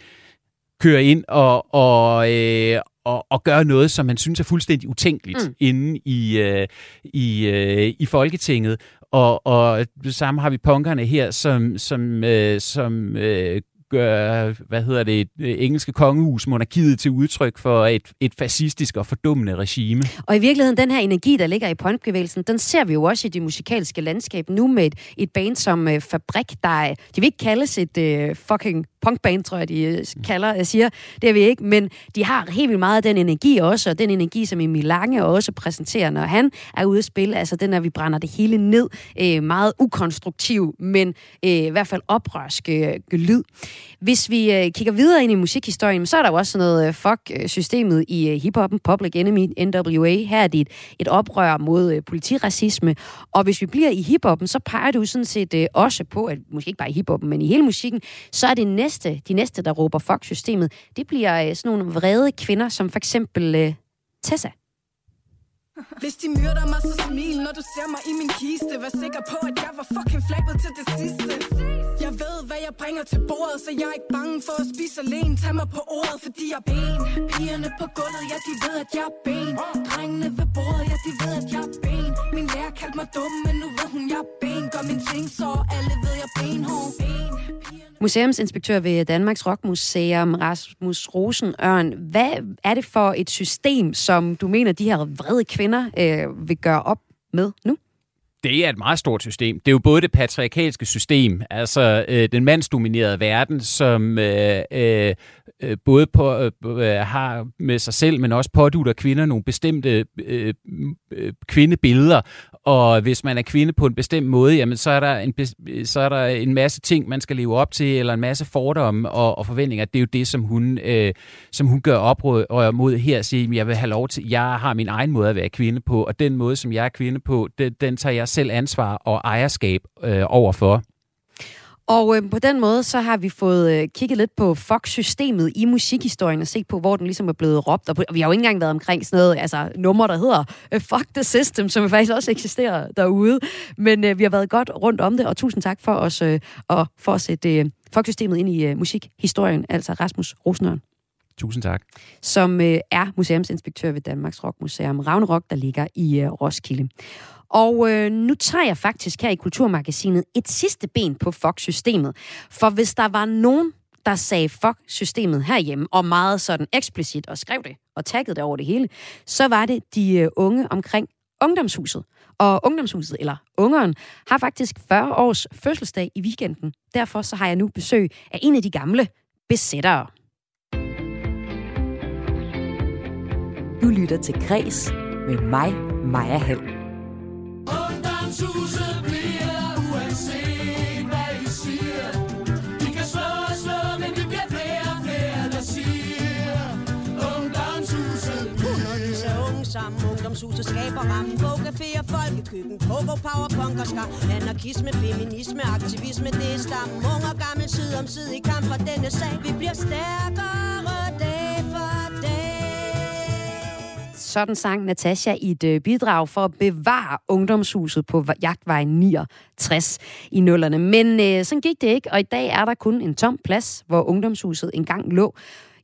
kører ind og, og, øh, og, og gør noget, som man synes er fuldstændig utænkeligt mm. inde i, øh, i, øh, i Folketinget. Og, og det samme har vi punkerne her, som, som, øh, som øh, gør, hvad hedder det, øh, engelske kongehus, monarkiet til udtryk for et, et fascistisk og fordummende regime. Og i virkeligheden, den her energi, der ligger i punkbevægelsen, den ser vi jo også i det musikalske landskab nu med et, et band som uh, Fabrik, der, de vil ikke kaldes et uh, fucking punkband, tror jeg, de øh, kalder, jeg siger. Det er vi ikke, men de har helt vildt meget af den energi også, og den energi, som Emil Lange også præsenterer, når han er ude at spille. Altså den, der, vi brænder det hele ned. Øh, meget ukonstruktiv, men øh, i hvert fald oprørsk øh, lyd. Hvis vi øh, kigger videre ind i musikhistorien, så er der jo også noget øh, fuck-systemet øh, i øh, hiphoppen, Public Enemy, NWA. Her er det et, et oprør mod øh, politiracisme. Og hvis vi bliver i hiphoppen, så peger du sådan set øh, også på, at måske ikke bare i hiphoppen, men i hele musikken, så er det næste, de næste, der råber fuck-systemet, det bliver øh, sådan nogle vrede kvinder, som for eksempel øh, Tessa. Hvis de myrder mig, så smil, når du ser mig i min kiste Vær sikker på, at jeg var fucking flabet til det sidste jeg ved, hvad jeg bringer til bordet, så jeg er ikke bange for at spise alene. Tag mig på ordet, fordi jeg er ben Pigerne på gulvet, ja, de ved, at jeg er ben. Drengene ved bordet, ja, de ved, at jeg er ben. Min lærer kaldte mig dum, men nu ved hun, jeg er ben. Gør min ting, så alle ved, jeg er benhård. Ben Museumsinspektør ved Danmarks Rockmuseum, Rasmus Rosenørn. Hvad er det for et system, som du mener, de her vrede kvinder øh, vil gøre op med nu? Det er et meget stort system. Det er jo både det patriarkalske system, altså øh, den mandsdominerede verden, som øh, øh, øh både på, øh, øh, har med sig selv, men også pådutter kvinder nogle bestemte øh, øh, kvindebilleder, og hvis man er kvinde på en bestemt måde, jamen så er der en, så er der en masse ting, man skal leve op til, eller en masse fordomme og, og forventninger. Det er jo det, som hun, øh, som hun gør oprør mod her, at sige, jeg vil have lov til, jeg har min egen måde at være kvinde på, og den måde, som jeg er kvinde på, den, den tager jeg selv ansvar og ejerskab øh, overfor. Og øh, på den måde, så har vi fået øh, kigget lidt på Fox-systemet i musikhistorien og set på, hvor den ligesom er blevet råbt. Og, på, og vi har jo ikke engang været omkring sådan noget, altså nummer, der hedder øh, Fuck the System, som faktisk også eksisterer derude. Men øh, vi har været godt rundt om det, og tusind tak for os øh, og for at sætte øh, Fox-systemet ind i øh, musikhistorien, altså Rasmus Rosenørn. Tusind tak. Som øh, er museumsinspektør ved Danmarks Rockmuseum Ravnerok, der ligger i øh, Roskilde. Og øh, nu tager jeg faktisk her i Kulturmagasinet et sidste ben på Fox-systemet. For hvis der var nogen, der sagde fuck systemet herhjemme, og meget sådan eksplicit, og skrev det, og taggede det over det hele, så var det de øh, unge omkring ungdomshuset. Og ungdomshuset, eller ungeren, har faktisk 40 års fødselsdag i weekenden. Derfor så har jeg nu besøg af en af de gamle besættere. Du lytter til Græs med mig, Maja Hall ungdomshuset skaber rammen Bogcafé og folkekøkken Pogo, power, punk og skar Anarkisme, feminisme, aktivisme Det er stammen Ung og gammel side om side i kamp for denne sag. Vi bliver stærkere dag for sådan sang Natasha i et øh, bidrag for at bevare ungdomshuset på Jagtvej 69 i nullerne. Men øh, sådan gik det ikke, og i dag er der kun en tom plads, hvor ungdomshuset engang lå.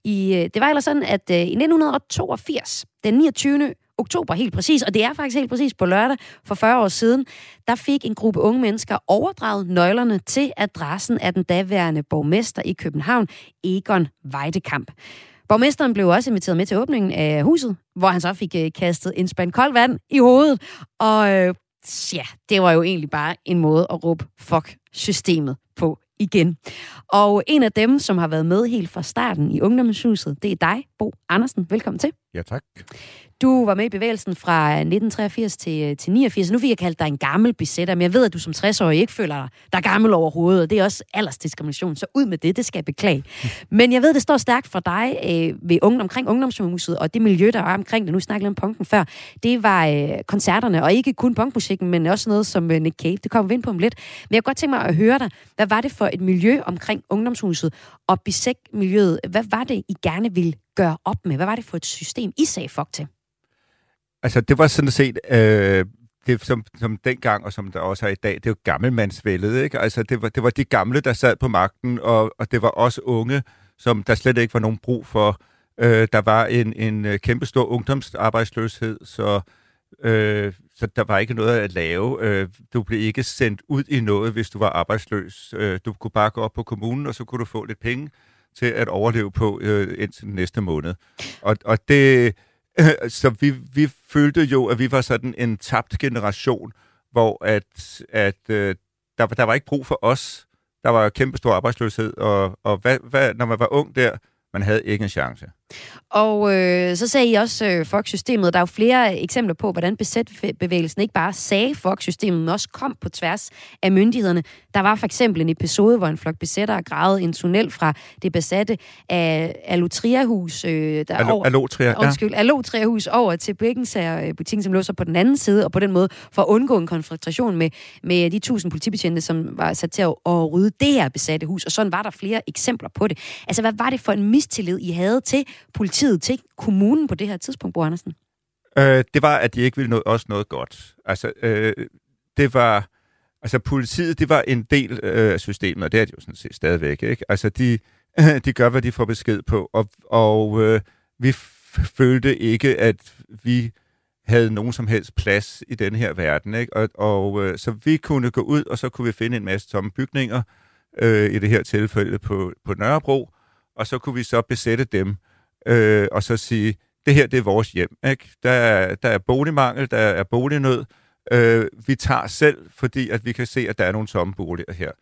I, øh, det var ellers sådan, at øh, i 1982, den 29 oktober helt præcis, og det er faktisk helt præcis på lørdag for 40 år siden, der fik en gruppe unge mennesker overdraget nøglerne til adressen af den daværende borgmester i København, Egon Weidekamp. Borgmesteren blev også inviteret med til åbningen af huset, hvor han så fik øh, kastet en spand koldt vand i hovedet. Og øh, ja, det var jo egentlig bare en måde at råbe fuck systemet på igen. Og en af dem, som har været med helt fra starten i Ungdomshuset, det er dig, Bo Andersen. Velkommen til. Ja, tak. Du var med i bevægelsen fra 1983 til, til 89. Nu vil jeg kalde dig en gammel besætter, men jeg ved, at du som 60-årig ikke føler dig, der er gammel overhovedet, og det er også aldersdiskrimination, så ud med det, det skal jeg beklage. Men jeg ved, det står stærkt for dig øh, ved unge, omkring ungdomshuset, og det miljø, der var omkring det, nu snakkede om punken før, det var øh, koncerterne, og ikke kun punkmusikken, men også noget som øh, Nick Cave. Det kommer vi ind på om lidt. Men jeg kunne godt tænke mig at høre dig, hvad var det for et miljø omkring ungdomshuset og bisek-miljøet? Hvad var det, I gerne ville gøre op med? Hvad var det for et system, I sagde fuck til? Altså, det var sådan set, øh, det, som, som dengang, og som der også er i dag, det er jo gammelmandsvældet, ikke? Altså, det var, det var de gamle, der sad på magten, og, og det var også unge, som der slet ikke var nogen brug for. Øh, der var en, en øh, kæmpestor kæmpe stor ungdomsarbejdsløshed, så, øh, så der var ikke noget at lave. Øh, du blev ikke sendt ud i noget, hvis du var arbejdsløs. Øh, du kunne bare gå op på kommunen, og så kunne du få lidt penge til at overleve på øh, indtil næste måned. Og, og det så vi, vi følte jo, at vi var sådan en tabt generation, hvor at, at øh, der, der var ikke brug for os. Der var kæmpe stor arbejdsløshed, og, og hvad, hvad, når man var ung der, man havde ikke en chance. Og øh, så sagde I også øh, Fox-systemet. Der er jo flere eksempler på, hvordan besætbevægelsen ikke bare sagde Fox-systemet, men også kom på tværs af myndighederne. Der var for eksempel en episode, hvor en flok besættere gravede en tunnel fra det besatte af Alotria-hus. Øh, der Alo, over, Alotria, ja. Undskyld, Alotria-hus over til Bækkensager-butikken, som lå så på den anden side, og på den måde for at undgå en konfrontation med, med de tusind politibetjente, som var sat til at, at rydde det her besatte hus. Og sådan var der flere eksempler på det. Altså, hvad var det for en mistillid, I havde til politiet til kommunen på det her tidspunkt, Bo Andersen? Øh, det var, at de ikke ville noget, også noget godt. Altså, øh, det var... Altså, politiet, det var en del øh, af systemet, og det er de jo sådan set stadigvæk, ikke? Altså, de, de gør, hvad de får besked på, og, og øh, vi følte ikke, at vi havde nogen som helst plads i den her verden, ikke? Og, og øh, så vi kunne gå ud, og så kunne vi finde en masse tomme bygninger, øh, i det her tilfælde på, på Nørrebro, og så kunne vi så besætte dem, øh, og så sige, det her det er vores hjem. Ikke? Der, er, der er boligmangel, der er bolignød. Øh, vi tager selv, fordi at vi kan se, at der er nogle tomme boliger her.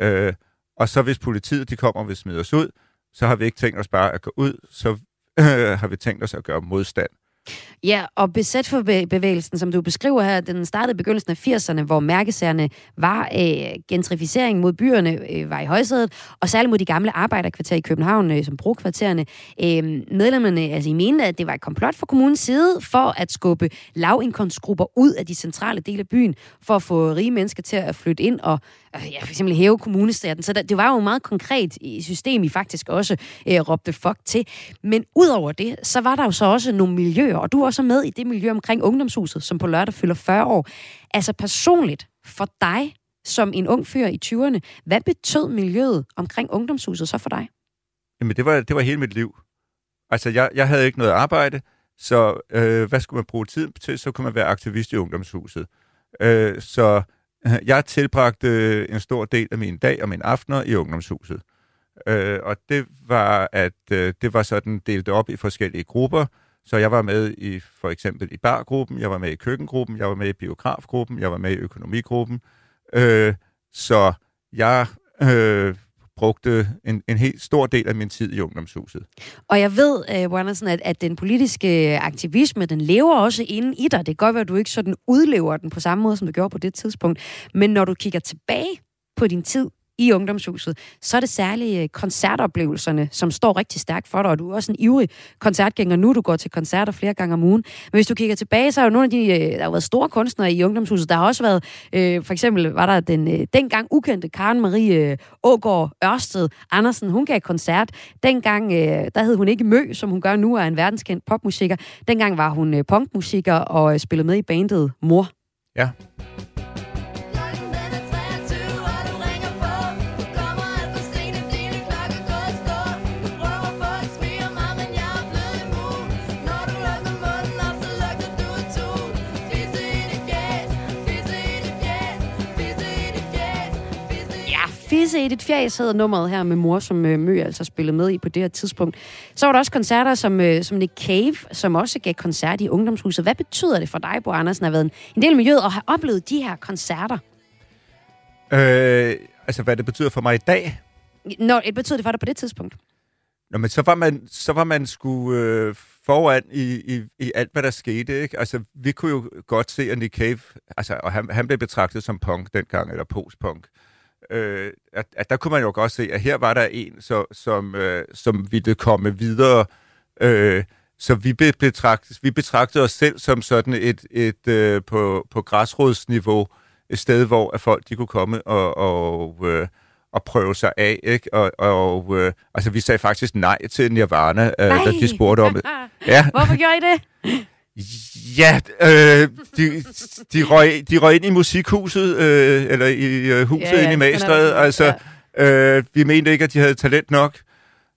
Øh, og så hvis politiet de kommer og vil smide os ud, så har vi ikke tænkt os bare at gå ud, så øh, har vi tænkt os at gøre modstand. Ja, og besæt for bevægelsen, som du beskriver her, den startede i begyndelsen af 80'erne, hvor mærkesagerne var øh, gentrificering mod byerne øh, var i højsædet, og særligt mod de gamle arbejderkvarterer i København, øh, som brugkvartererne. Øh, medlemmerne, altså I mente, at det var et komplot fra kommunens side for at skubbe lavindkomstgrupper ud af de centrale dele af byen, for at få rige mennesker til at flytte ind og øh, ja, for eksempel hæve kommunestaten. Så der, det var jo meget konkret i system, I faktisk også øh, råbte fuck til. Men udover det, så var der jo så også nogle miljøer, og du er også med i det miljø omkring ungdomshuset, som på lørdag fylder 40 år. Altså personligt for dig, som en ung fyr i 20'erne, hvad betød miljøet omkring ungdomshuset så for dig? Jamen, det var, det var hele mit liv. Altså, jeg, jeg havde ikke noget arbejde, så øh, hvad skulle man bruge tiden til? Så kunne man være aktivist i ungdomshuset. Øh, så jeg tilbragte øh, en stor del af min dag og min aftener i ungdomshuset. Øh, og det var, at øh, det var sådan delt op i forskellige grupper. Så jeg var med i for eksempel i bargruppen, jeg var med i køkkengruppen, jeg var med i biografgruppen, jeg var med i økonomigruppen. Øh, så jeg øh, brugte en, en helt stor del af min tid i ungdomshuset. Og jeg ved, øh, uh, Wandersen, at, at den politiske aktivisme, den lever også inde i dig. Det kan godt være, at du ikke sådan udlever den på samme måde, som du gjorde på det tidspunkt. Men når du kigger tilbage på din tid i ungdomshuset, så er det særligt øh, koncertoplevelserne, som står rigtig stærkt for dig, og du er også en ivrig koncertgænger nu, du går til koncerter flere gange om ugen. Men hvis du kigger tilbage, så er jo nogle af de, øh, der har været store kunstnere i ungdomshuset. Der har også været, øh, for eksempel var der den øh, dengang ukendte Karen Marie øh, Ågaard Ørsted Andersen, hun gav koncert. Dengang, øh, der hed hun ikke Mø, som hun gør nu, er en verdenskendt popmusiker. Dengang var hun øh, punkmusiker og øh, spillede med i bandet Mor. Ja. Fisse i dit fjæs hedder nummeret her med mor, som øh, Mø altså spillede med i på det her tidspunkt. Så var der også koncerter som, øh, som Nick Cave, som også gav koncert i Ungdomshuset. Hvad betyder det for dig, Bo Andersen, at have været en, del af miljøet og have oplevet de her koncerter? Øh, altså, hvad det betyder for mig i dag? Når, det betyder det for dig på det tidspunkt? Nå, men så var man, så var man sgu øh, foran i, i, i alt, hvad der skete, ikke? Altså, vi kunne jo godt se, at Nick Cave, altså, og han, han blev betragtet som punk dengang, eller postpunk. Øh, at, at der kunne man jo godt se, at her var der en, så, som, øh, som ville komme videre. Øh, så vi, be, betragtes, vi betragtede os selv som sådan et, et øh, på, på græsrodsniveau, et sted, hvor at folk de kunne komme og, og, øh, og prøve sig af. Ikke? Og, og øh, altså, vi sagde faktisk nej til Nirvana, øh, da de spurgte om det. Ja. Hvorfor gjorde I det? Ja, øh, de, de, røg, de røg ind i musikhuset, øh, eller i øh, huset Ja, ja, inde i Magstræde. Altså, øh, vi mente ikke, at de havde talent nok.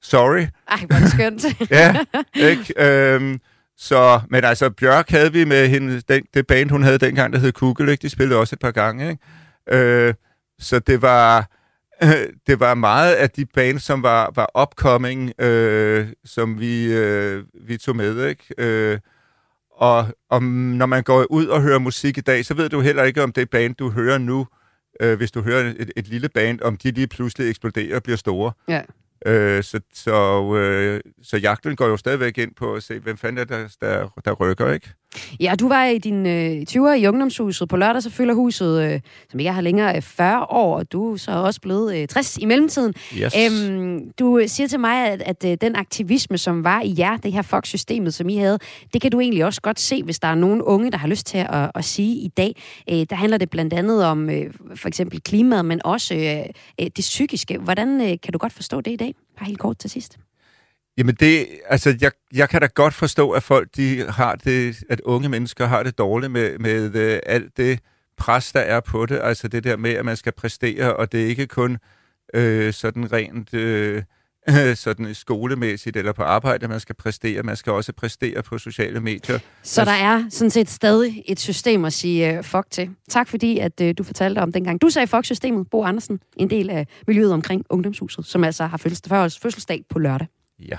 Sorry. Ej, hvor skønt. Ja, ikke? Øhm, så, men altså, Bjørk havde vi med hende, den, det band, hun havde dengang, der hed Kugel, ikke? De spillede også et par gange, ikke? Øh, så det var, øh, det var meget af de bands, som var, var upcoming, øh, som vi, øh, vi tog med, ikke? Øh, og, og når man går ud og hører musik i dag, så ved du heller ikke, om det band, du hører nu, øh, hvis du hører et, et lille band, om de lige pludselig eksploderer og bliver store. Ja. Øh, så, så, øh, så jagten går jo stadigvæk ind på at se, hvem fanden er der, der, der rykker, ikke? Ja, du var i din øh, 20'er i ungdomshuset. På lørdag så fylder huset, øh, som ikke har længere, øh, 40 år, og du er så også blevet øh, 60 i mellemtiden. Yes. Øhm, du siger til mig, at, at øh, den aktivisme, som var i jer, det her Fox-systemet, som I havde, det kan du egentlig også godt se, hvis der er nogen unge, der har lyst til at, at sige i dag. Øh, der handler det blandt andet om øh, for eksempel klimaet, men også øh, øh, det psykiske. Hvordan øh, kan du godt forstå det i dag? Bare helt kort til sidst. Jamen det, altså jeg, jeg kan da godt forstå, at folk, de har det, at unge mennesker har det dårligt med, med uh, alt det pres, der er på det. Altså det der med, at man skal præstere, og det er ikke kun øh, sådan rent øh, sådan skolemæssigt eller på arbejde, man skal præstere. Man skal også præstere på sociale medier. Så der er sådan set stadig et system at sige uh, fuck til. Tak fordi, at uh, du fortalte om dengang. Du sagde fuck-systemet, Bo Andersen, en del af miljøet omkring Ungdomshuset, som altså har fødselsdag på lørdag. Ja.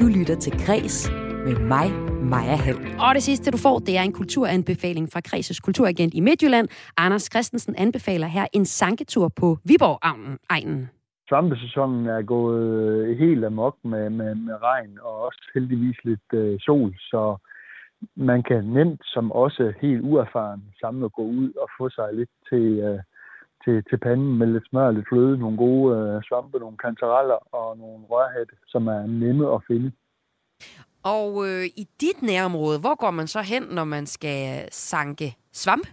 Du lytter til Græs med mig, Maja Hall. Og det sidste, du får, det er en kulturanbefaling fra Kreses kulturagent i Midtjylland. Anders Christensen anbefaler her en sanketur på Viborg-egnen. Svampesæsonen er gået øh, helt amok med, med, med regn og også heldigvis lidt øh, sol, så man kan nemt som også helt uerfaren samle og gå ud og få sig lidt til, øh, til, til panden med lidt smør, lidt fløde, nogle gode øh, svampe, nogle kantareller og nogle rørhatte, som er nemme at finde. Og øh, i dit nærområde, hvor går man så hen, når man skal sanke svamp?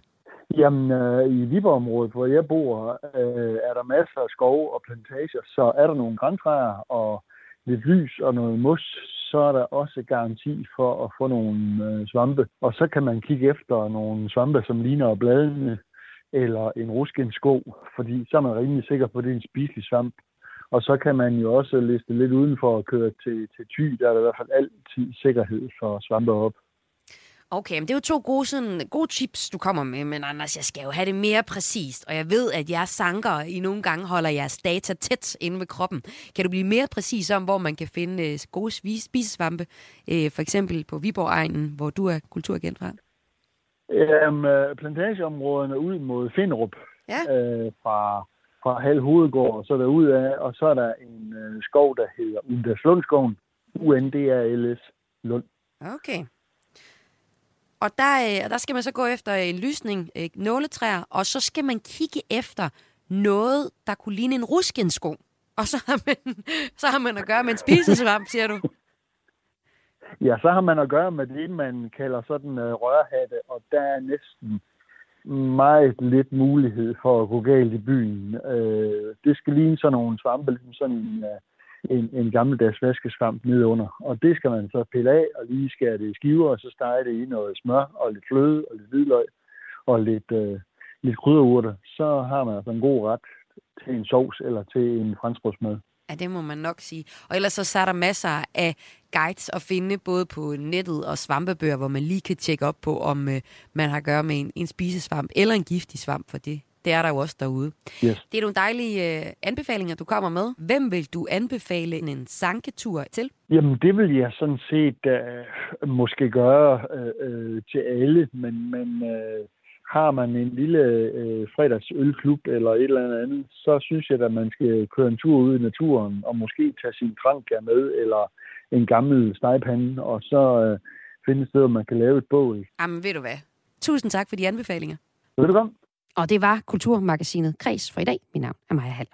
Jamen, øh, i Viborg-området, hvor jeg bor, øh, er der masser af skov og plantager, så er der nogle græntræer og lidt lys og noget mos, så er der også garanti for at få nogle øh, svampe. Og så kan man kigge efter nogle svampe, som ligner bladene eller en ruskinsko, fordi så er man rimelig sikker på, at det er en spiselig svamp. Og så kan man jo også liste lidt udenfor at køre til, til Thy, der er der i hvert fald altid sikkerhed for svampe op. Okay, men det er jo to gode, sådan, gode tips, du kommer med, men Anders, jeg skal jo have det mere præcist, og jeg ved, at jeres sanker i nogle gange holder jeres data tæt inde ved kroppen. Kan du blive mere præcis om, hvor man kan finde øh, gode spisesvampe, øh, for eksempel på Viborg-egnen, hvor du er kulturagent fra? Øhm, øh, plantageområderne ud mod Finderup Ja. øh, fra, fra Hal Hovedgård, så der ud af, og så er der en øh, skov, der hedder Undaslundskoven, UNDRLS Lund. Okay. Og der, øh, der skal man så gå efter en lysning, øh, nåletræer, og så skal man kigge efter noget, der kunne ligne en ruskensko. Og så har man, så har man at gøre med en spisesvamp, siger du. Ja, så har man at gøre med det, man kalder sådan uh, rørhatte, og der er næsten meget lidt mulighed for at gå galt i byen. Uh, det skal ligne sådan nogle svampe, ligesom sådan en, uh, en, en gammeldags vaskesvamp nedunder. Og det skal man så pille af og lige skære det i skiver, og så stege det i noget smør og lidt fløde og lidt hvidløg og lidt, uh, lidt krydderurter. Så har man altså en god ret til en sovs eller til en franskbrødsmad. Ja, det må man nok sige. Og ellers så er der masser af guides at finde, både på nettet og svampebøger, hvor man lige kan tjekke op på, om øh, man har at gøre med en, en spisesvamp eller en giftig svamp, for det, det er der jo også derude. Yes. Det er nogle dejlige øh, anbefalinger, du kommer med. Hvem vil du anbefale en sanketur til? Jamen, det vil jeg sådan set uh, måske gøre uh, uh, til alle, men, men uh, har man en lille øh, fredagsølklub eller et eller andet, så synes jeg, at man skal køre en tur ud i naturen og måske tage sin trankia med, eller en gammel stegepande, og så øh, finde et sted, hvor man kan lave et bål. Jamen, ved du hvad? Tusind tak for de anbefalinger. Velkommen. Og det var Kulturmagasinet Kreds for i dag. Mit navn er Maja Hall.